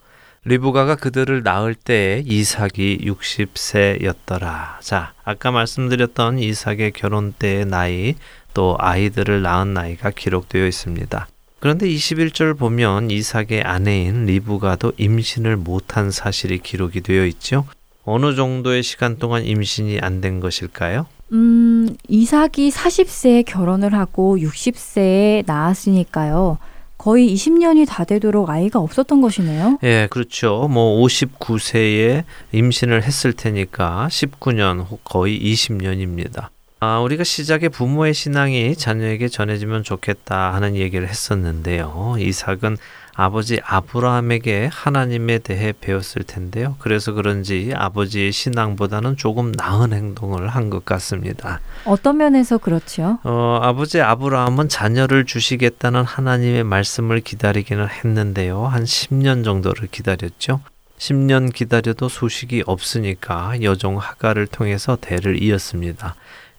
리브가가 그들을 낳을 때에 이삭이 60세였더라. 자, 아까 말씀드렸던 이삭의 결혼 때의 나이 또 아이들을 낳은 나이가 기록되어 있습니다. 그런데 21절 보면 이삭의 아내인 리브가도 임신을 못한 사실이 기록이 되어 있죠. 어느 정도의 시간 동안 임신이 안 된 것일까요? 음, 이삭이 40세에 결혼을 하고 60세에 낳았으니까요. 거의 20년이 다 되도록 아이가 없었던 것이네요. 예, 그렇죠. 뭐 59세에 임신을 했을 테니까 19년 혹 거의 20년입니다. 아, 우리가 시작에 부모의 신앙이 자녀에게 전해지면 좋겠다 하는 얘기를 했었는데요. 이삭은 아버지 아브라함에게 하나님에 대해 배웠을 텐데요. 그래서 그런지 아버지의 신앙보다는 조금 나은 행동을 한 것 같습니다. 어떤 면에서 그렇죠? 어, 아버지 아브라함은 자녀를 주시겠다는 하나님의 말씀을 기다리기는 했는데요. 한 10년 정도를 기다렸죠. 10년 기다려도 소식이 없으니까 여종 하가를 통해서 대를 이었습니다.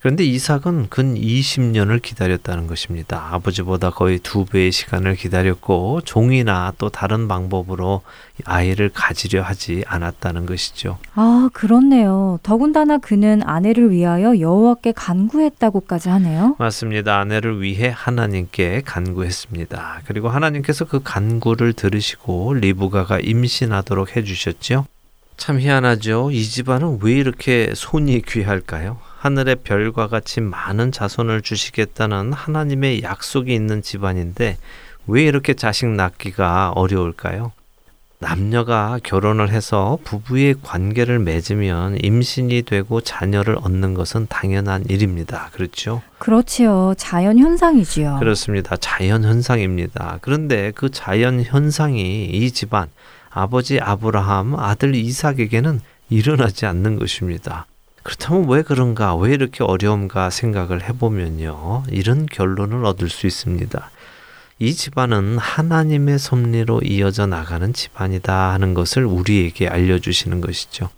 그런데 이삭은 근 20년을 기다렸다는 것입니다. 아버지보다 거의 두 배의 시간을 기다렸고 종이나 또 다른 방법으로 아이를 가지려 하지 않았다는 것이죠. 아, 그렇네요. 더군다나 그는 아내를 위하여 여호와께 간구했다고까지 하네요. 맞습니다. 아내를 위해 하나님께 간구했습니다. 그리고 하나님께서 그 간구를 들으시고 리브가가 임신하도록 해 주셨죠. 참 희한하죠. 이 집안은 왜 이렇게 손이 귀할까요? 하늘의 별과 같이 많은 자손을 주시겠다는 하나님의 약속이 있는 집안인데 왜 이렇게 자식 낳기가 어려울까요? 남녀가 결혼을 해서 부부의 관계를 맺으면 임신이 되고 자녀를 얻는 것은 당연한 일입니다. 그렇죠? 그렇지요. 자연 현상이지요. 그렇습니다. 자연 현상입니다. 그런데 그 자연 현상이 이 집안 아버지 아브라함, 아들 이삭에게는 일어나지 않는 것입니다. 그렇다면 왜 그런가, 왜 이렇게 어려움가 생각을 해보면요. 이런 결론을 얻을 수 있습니다. 이 집안은 하나님의 섭리로 이어져 나가는 집안이다 하는 것을 우리에게 알려주시는 것이죠.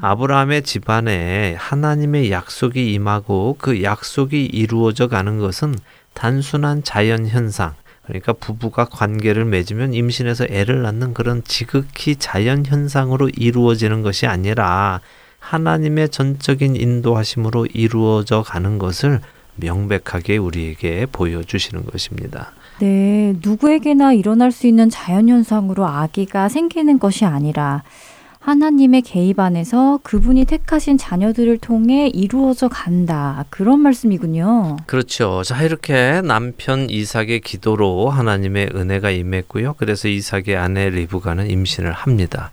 아브라함의 집안에 하나님의 약속이 임하고 그 약속이 이루어져 가는 것은 단순한 자연 현상, 그러니까 부부가 관계를 맺으면 임신해서 애를 낳는 그런 지극히 자연 현상으로 이루어지는 것이 아니라 하나님의 전적인 인도하심으로 이루어져 가는 것을 명백하게 우리에게 보여주시는 것입니다. 네, 누구에게나 일어날 수 있는 자연현상으로 아기가 생기는 것이 아니라 하나님의 개입 안에서 그분이 택하신 자녀들을 통해 이루어져 간다. 그런 말씀이군요. 그렇죠. 자, 이렇게 남편 이삭의 기도로 하나님의 은혜가 임했고요. 그래서 이삭의 아내 리브가는 임신을 합니다.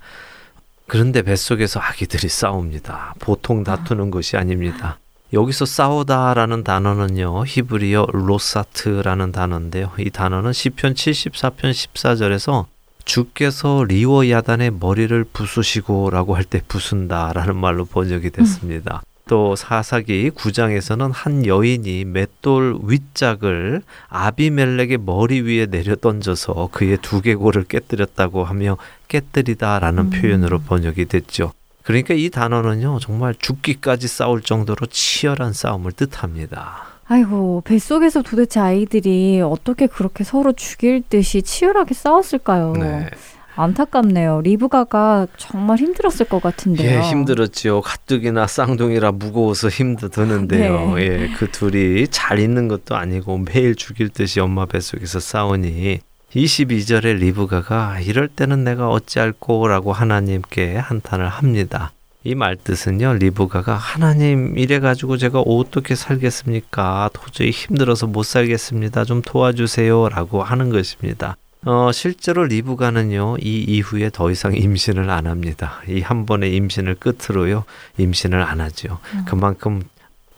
그런데 뱃속에서 아기들이 싸웁니다. 보통 다투는 것이 아닙니다. 여기서 싸우다라는 단어는요. 히브리어 로사트라는 단어인데요. 이 단어는 시편 74편 14절에서 주께서 리워야단의 머리를 부수시고라고 할 때 부순다라는 말로 번역이 됐습니다. 음. 또 사사기 9장에서는 한 여인이 맷돌 윗짝을 아비멜렉의 머리 위에 내려 던져서 그의 두개골을 깨뜨렸다고 하며 깨뜨리다라는 음. 표현으로 번역이 됐죠. 그러니까 이 단어는요, 정말 죽기까지 싸울 정도로 치열한 싸움을 뜻합니다. 아이고, 뱃속에서 도대체 아이들이 어떻게 그렇게 서로 죽일 듯이 치열하게 싸웠을까요? 네. 안타깝네요. 리브가가 정말 힘들었을 것 같은데요. 예, 힘들었지요. 가뜩이나 쌍둥이라 무거워서 힘도 드는데요. 네. 예, 그 둘이 잘 있는 것도 아니고 매일 죽일 듯이 엄마 뱃속에서 싸우니 22절에 리브가가 이럴 때는 내가 어찌할꼬라고 하나님께 한탄을 합니다. 이 말 뜻은요, 리브가가 하나님 이래가지고 제가 어떻게 살겠습니까? 도저히 힘들어서 못 살겠습니다. 좀 도와주세요. 라고 하는 것입니다. 어, 실제로 리브가는요, 이 이후에 더 이상 임신을 안 합니다. 이 한 번의 임신을 끝으로요, 임신을 안 하죠. 음. 그만큼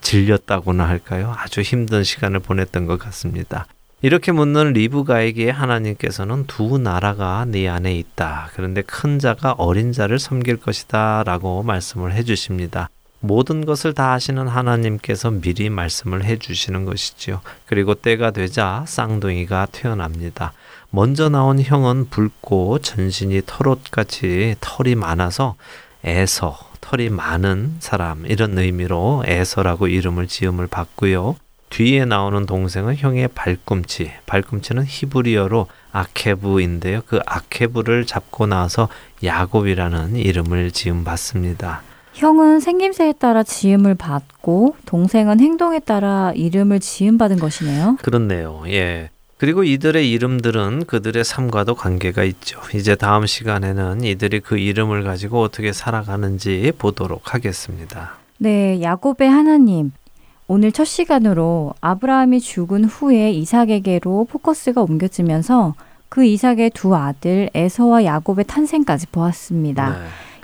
질렸다고나 할까요? 아주 힘든 시간을 보냈던 것 같습니다. 이렇게 묻는 리브가에게 하나님께서는 두 나라가 네 안에 있다. 그런데 큰 자가 어린 자를 섬길 것이다. 라고 말씀을 해 주십니다. 모든 것을 다 하시는 하나님께서 미리 말씀을 해 주시는 것이지요. 그리고 때가 되자 쌍둥이가 태어납니다. 먼저 나온 형은 붉고 전신이 털옷같이 털이 많아서 에서, 털이 많은 사람 이런 의미로 에서라고 이름을 지음을 받고요. 뒤에 나오는 동생은 형의 발꿈치, 발꿈치는 히브리어로 아케브인데요. 그 아케브를 잡고 나서 야곱이라는 이름을 지음 받습니다. 형은 생김새에 따라 지음을 받고 동생은 행동에 따라 이름을 지음 받은 것이네요. 그렇네요. 예. 그리고 이들의 이름들은 그들의 삶과도 관계가 있죠. 이제 다음 시간에는 이들이 그 이름을 가지고 어떻게 살아가는지 보도록 하겠습니다. 네, 야곱의 하나님. 오늘 첫 시간으로 아브라함이 죽은 후에 이삭에게로 포커스가 옮겨지면서 그 이삭의 두 아들 에서와 야곱의 탄생까지 보았습니다. 네.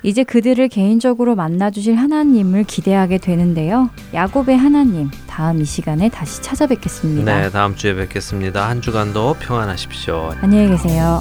이제 그들을 개인적으로 만나주실 하나님을 기대하게 되는데요. 야곱의 하나님, 다음 이 시간에 다시 찾아뵙겠습니다. 네, 다음 주에 뵙겠습니다. 한 주간도 평안하십시오. 안녕히 계세요.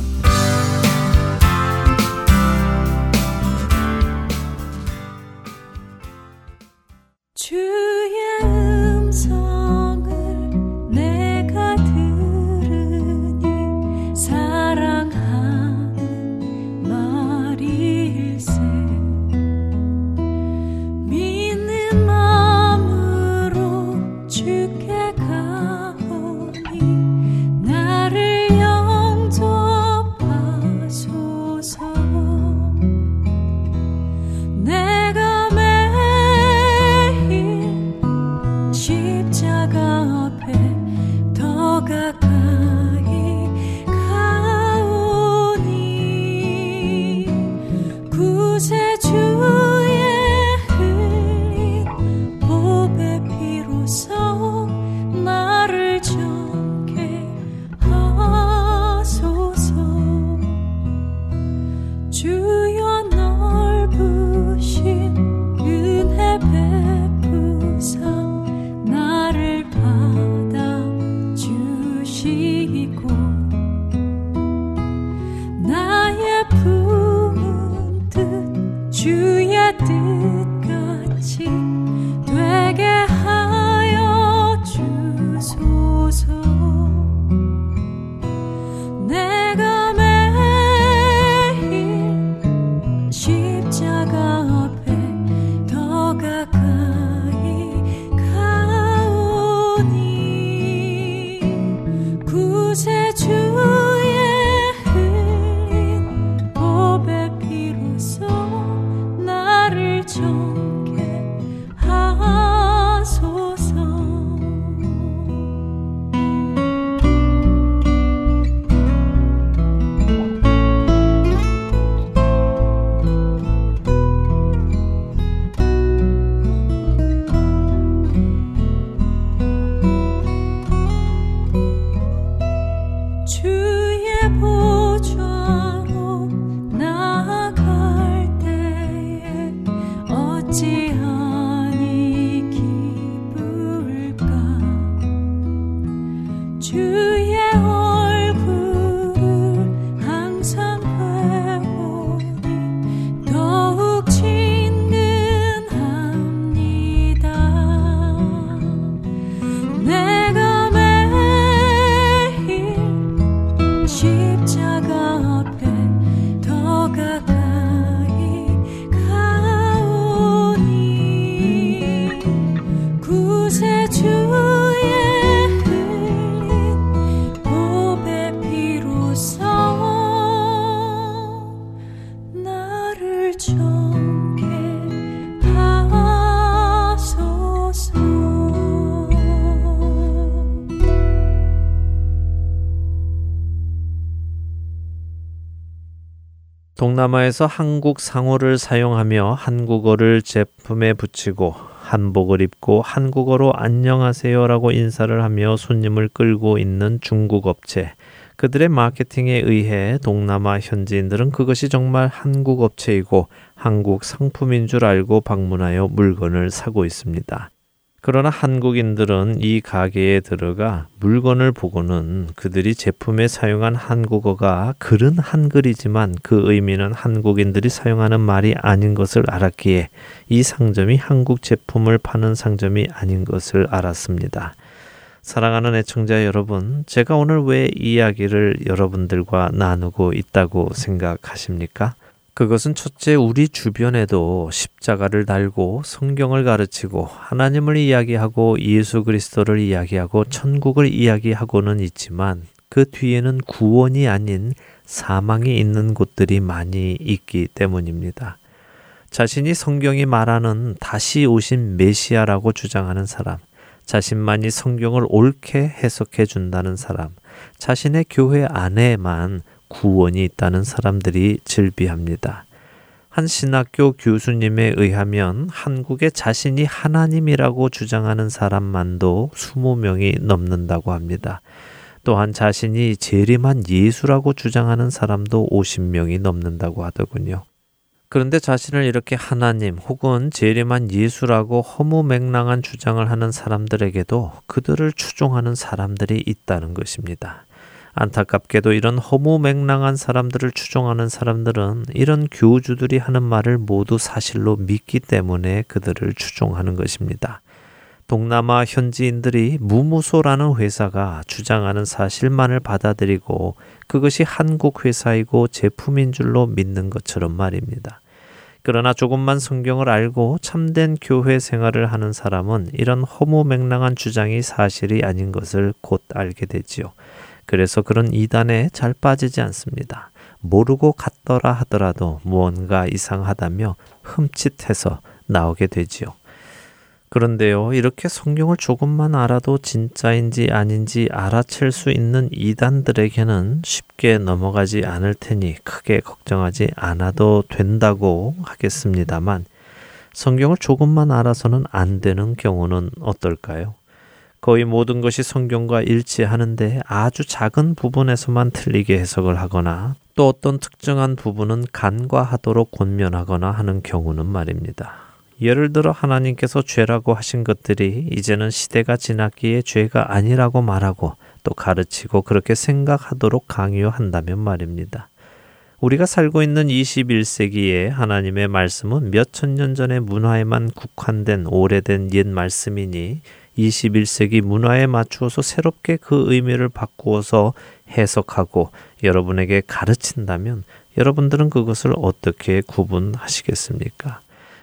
동남아에서 한국 상호를 사용하며 한국어를 제품에 붙이고 한복을 입고 한국어로 안녕하세요라고 인사를 하며 손님을 끌고 있는 중국 업체. 그들의 마케팅에 의해 동남아 현지인들은 그것이 정말 한국 업체이고 한국 상품인 줄 알고 방문하여 물건을 사고 있습니다. 그러나 한국인들은 이 가게에 들어가 물건을 보고는 그들이 제품에 사용한 한국어가 글은 한글이지만 그 의미는 한국인들이 사용하는 말이 아닌 것을 알았기에 이 상점이 한국 제품을 파는 상점이 아닌 것을 알았습니다. 사랑하는 애청자 여러분, 제가 오늘 왜 이야기를 여러분들과 나누고 있다고 생각하십니까? 그것은 첫째 우리 주변에도 십자가를 달고 성경을 가르치고 하나님을 이야기하고 예수 그리스도를 이야기하고 천국을 이야기하고는 있지만 그 뒤에는 구원이 아닌 사망이 있는 곳들이 많이 있기 때문입니다. 자신이 성경이 말하는 다시 오신 메시아라고 주장하는 사람, 자신만이 성경을 옳게 해석해 준다는 사람, 자신의 교회 안에만 구원이 있다는 사람들이 즐비합니다. 한 신학교 교수님에 의하면 한국에 자신이 하나님이라고 주장하는 사람만도 20명이 넘는다고 합니다. 또한 자신이 재림한 예수라고 주장하는 사람도 50명이 넘는다고 하더군요. 그런데 자신을 이렇게 하나님 혹은 재림한 예수라고 허무맹랑한 주장을 하는 사람들에게도 그들을 추종하는 사람들이 있다는 것입니다. 안타깝게도 이런 허무맹랑한 사람들을 추종하는 사람들은 이런 교주들이 하는 말을 모두 사실로 믿기 때문에 그들을 추종하는 것입니다. 동남아 현지인들이 무무소라는 회사가 주장하는 사실만을 받아들이고 그것이 한국 회사이고 제품인 줄로 믿는 것처럼 말입니다. 그러나 조금만 성경을 알고 참된 교회 생활을 하는 사람은 이런 허무맹랑한 주장이 사실이 아닌 것을 곧 알게 되지요. 그래서 그런 이단에 잘 빠지지 않습니다. 모르고 갔더라 하더라도 무언가 이상하다며 흠칫해서 나오게 되지요. 그런데요, 이렇게 성경을 조금만 알아도 진짜인지 아닌지 알아챌 수 있는 이단들에게는 쉽게 넘어가지 않을 테니 크게 걱정하지 않아도 된다고 하겠습니다만, 성경을 조금만 알아서는 안 되는 경우는 어떨까요? 거의 모든 것이 성경과 일치하는데 아주 작은 부분에서만 틀리게 해석을 하거나 또 어떤 특정한 부분은 간과하도록 권면하거나 하는 경우는 말입니다. 예를 들어 하나님께서 죄라고 하신 것들이 이제는 시대가 지났기에 죄가 아니라고 말하고 또 가르치고 그렇게 생각하도록 강요한다면 말입니다. 우리가 살고 있는 21세기에 하나님의 말씀은 몇 천 년 전의 문화에만 국한된 오래된 옛 말씀이니 21세기 문화에 맞추어서 새롭게 그 의미를 바꾸어서 해석하고 여러분에게 가르친다면 여러분들은 그것을 어떻게 구분하시겠습니까?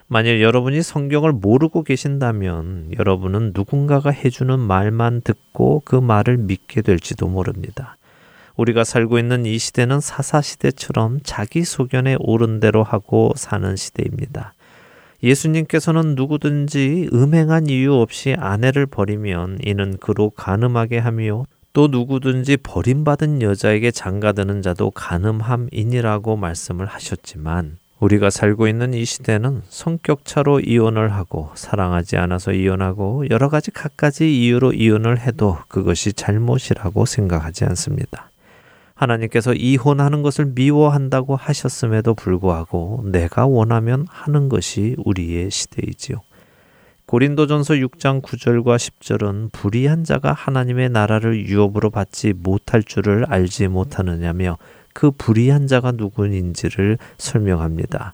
만일 여러분이 성경을 모르고 계신다면 여러분은 누군가가 해주는 말만 듣고 그 말을 믿게 될지도 모릅니다. 우리가 살고 있는 이 시대는 사사시대처럼 자기 소견에 옳은 대로 하고 사는 시대입니다. 예수님께서는 누구든지 음행한 이유 없이 아내를 버리면 이는 그로 가늠하게 하며 또 누구든지 버림받은 여자에게 장가드는 자도 가늠함이니라고 말씀을 하셨지만 우리가 살고 있는 이 시대는 성격차로 이혼을 하고 사랑하지 않아서 이혼하고 여러 가지 갖가지 이유로 이혼을 해도 그것이 잘못이라고 생각하지 않습니다. 하나님께서 이혼하는 것을 미워한다고 하셨음에도 불구하고 내가 원하면 하는 것이 우리의 시대이지요. 고린도전서 6장 9절과 10절은 불의한 자가 하나님의 나라를 유업으로 받지 못할 줄을 알지 못하느냐며 그 불의한 자가 누구인지를 설명합니다.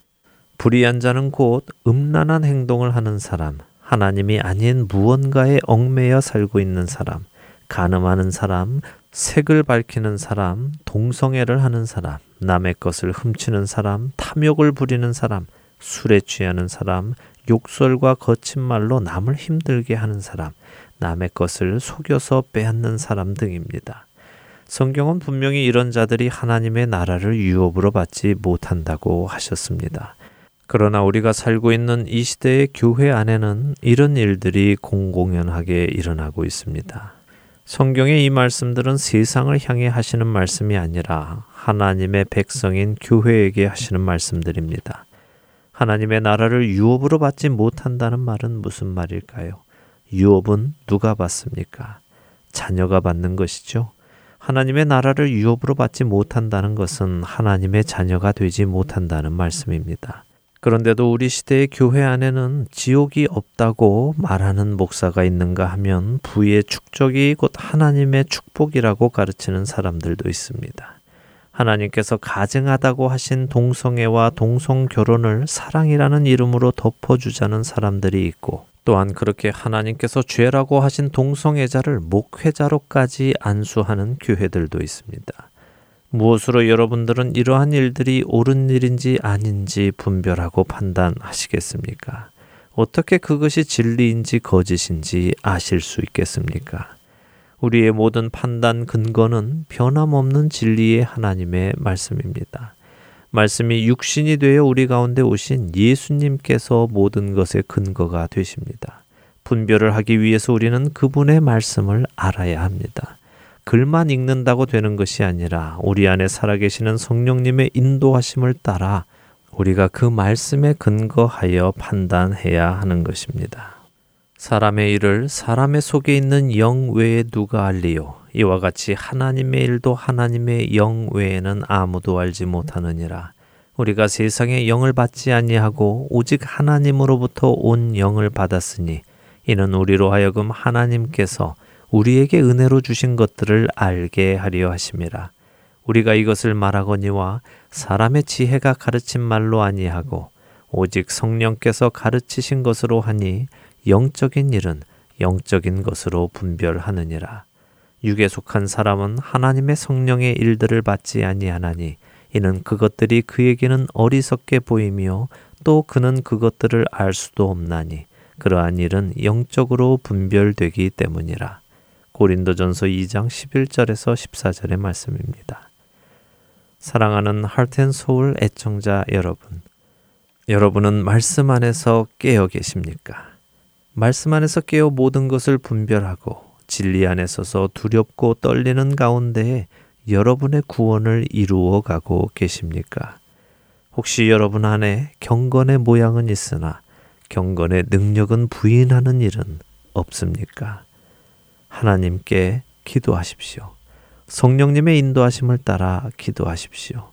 불의한 자는 곧 음란한 행동을 하는 사람, 하나님이 아닌 무언가에 얽매여 살고 있는 사람, 가늠하는 사람, 색을 밝히는 사람, 동성애를 하는 사람, 남의 것을 훔치는 사람, 탐욕을 부리는 사람, 술에 취하는 사람, 욕설과 거친 말로 남을 힘들게 하는 사람, 남의 것을 속여서 빼앗는 사람 등입니다. 성경은 분명히 이런 자들이 하나님의 나라를 유업으로 받지 못한다고 하셨습니다. 그러나 우리가 살고 있는 이 시대의 교회 안에는 이런 일들이 공공연하게 일어나고 있습니다. 성경의 이 말씀들은 세상을 향해 하시는 말씀이 아니라 하나님의 백성인 교회에게 하시는 말씀들입니다. 하나님의 나라를 유업으로 받지 못한다는 말은 무슨 말일까요? 유업은 누가 받습니까? 자녀가 받는 것이죠. 하나님의 나라를 유업으로 받지 못한다는 것은 하나님의 자녀가 되지 못한다는 말씀입니다. 그런데도 우리 시대의 교회 안에는 지옥이 없다고 말하는 목사가 있는가 하면 부의 축적이 곧 하나님의 축복이라고 가르치는 사람들도 있습니다. 하나님께서 가증하다고 하신 동성애와 동성 결혼을 사랑이라는 이름으로 덮어주자는 사람들이 있고 또한 그렇게 하나님께서 죄라고 하신 동성애자를 목회자로까지 안수하는 교회들도 있습니다. 무엇으로 여러분들은 이러한 일들이 옳은 일인지 아닌지 분별하고 판단하시겠습니까? 어떻게 그것이 진리인지 거짓인지 아실 수 있겠습니까? 우리의 모든 판단 근거는 변함없는 진리의 하나님의 말씀입니다. 말씀이 육신이 되어 우리 가운데 오신 예수님께서 모든 것의 근거가 되십니다. 분별을 하기 위해서 우리는 그분의 말씀을 알아야 합니다. 글만 읽는다고 되는 것이 아니라 우리 안에 살아계시는 성령님의 인도하심을 따라 우리가 그 말씀에 근거하여 판단해야 하는 것입니다. 사람의 일을 사람의 속에 있는 영 외에 누가 알리요? 이와 같이 하나님의 일도 하나님의 영 외에는 아무도 알지 못하느니라. 우리가 세상의 영을 받지 아니하고 오직 하나님으로부터 온 영을 받았으니 이는 우리로 하여금 하나님께서 우리에게 은혜로 주신 것들을 알게 하려 하심이라. 우리가 이것을 말하거니와 사람의 지혜가 가르친 말로 아니하고 오직 성령께서 가르치신 것으로 하니 영적인 일은 영적인 것으로 분별하느니라. 육에 속한 사람은 하나님의 성령의 일들을 받지 아니하나니 이는 그것들이 그에게는 어리석게 보이며 또 그는 그것들을 알 수도 없나니 그러한 일은 영적으로 분별되기 때문이라. 고린도전서 2장 11절에서 14절의 말씀입니다. 사랑하는 하트앤소울 애청자 여러분. 여러분은 말씀 안에서 깨어 계십니까? 말씀 안에서 깨어 모든 것을 분별하고 진리 안에 서서 두렵고 떨리는 가운데에 여러분의 구원을 이루어 가고 계십니까? 혹시 여러분 안에 경건의 모양은 있으나 경건의 능력은 부인하는 일은 없습니까? 하나님께 기도하십시오. 성령님의 인도하심을 따라 기도하십시오.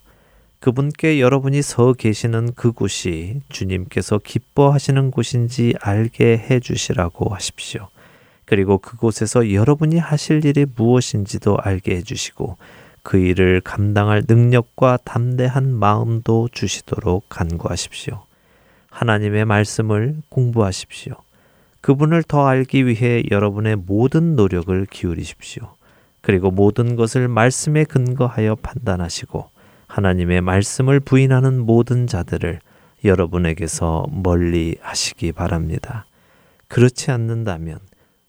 그분께 여러분이 서 계시는 그 곳이 주님께서 기뻐하시는 곳인지 알게 해 주시라고 하십시오. 그리고 그곳에서 여러분이 하실 일이 무엇인지도 알게 해 주시고 그 일을 감당할 능력과 담대한 마음도 주시도록 간구하십시오. 하나님의 말씀을 공부하십시오. 그분을 더 알기 위해 여러분의 모든 노력을 기울이십시오. 그리고 모든 것을 말씀에 근거하여 판단하시고 하나님의 말씀을 부인하는 모든 자들을 여러분에게서 멀리 하시기 바랍니다. 그렇지 않는다면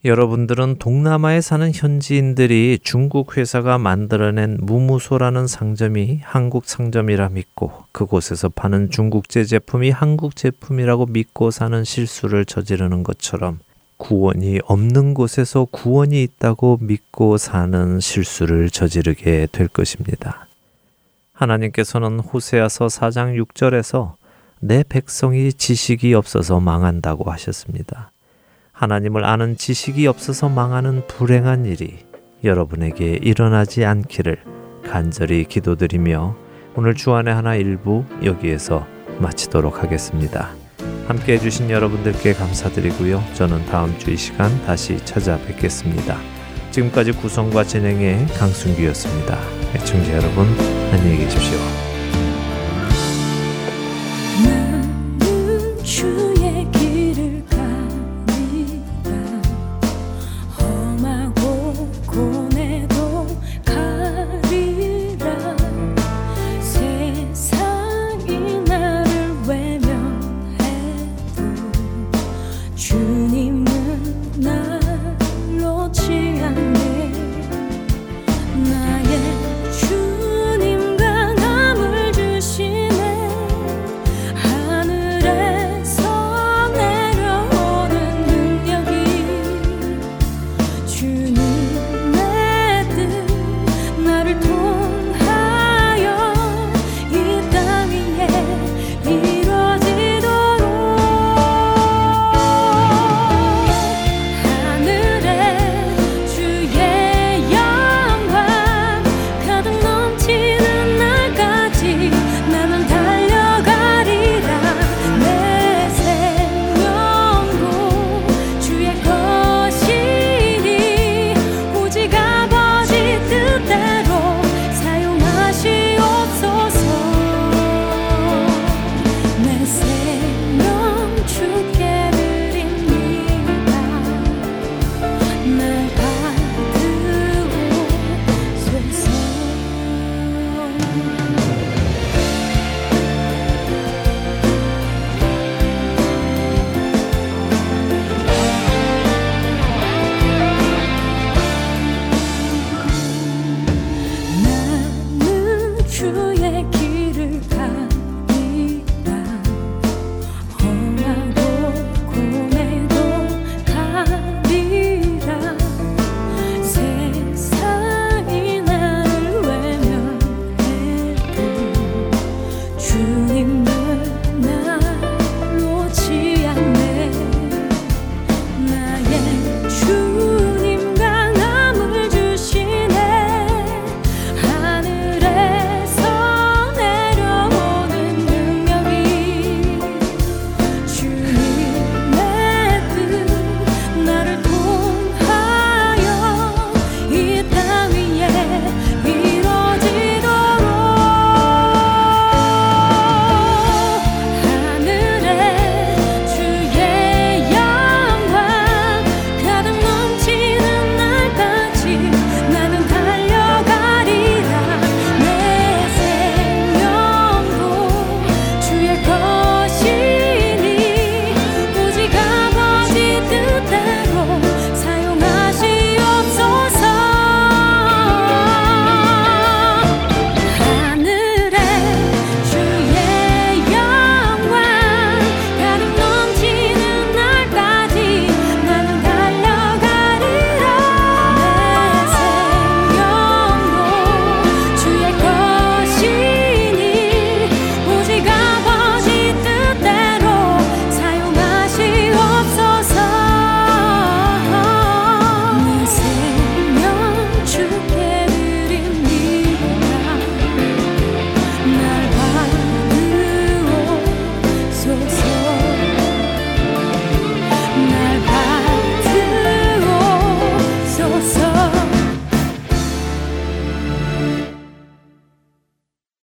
여러분들은 동남아에 사는 현지인들이 중국 회사가 만들어낸 무무소라는 상점이 한국 상점이라 믿고 그곳에서 파는 중국제 제품이 한국 제품이라고 믿고 사는 실수를 저지르는 것처럼 구원이 없는 곳에서 구원이 있다고 믿고 사는 실수를 저지르게 될 것입니다. 하나님께서는 호세아서 4장 6절에서 내 백성이 지식이 없어서 망한다고 하셨습니다. 하나님을 아는 지식이 없어서 망하는 불행한 일이 여러분에게 일어나지 않기를 간절히 기도드리며 오늘 주안의 하나 일부 여기에서 마치도록 하겠습니다. 함께 해주신 여러분들께 감사드리고요. 저는 다음 주 이 시간 다시 찾아뵙겠습니다. 지금까지 구성과 진행의 강순기였습니다. 애청자 여러분, 안녕히 계십시오.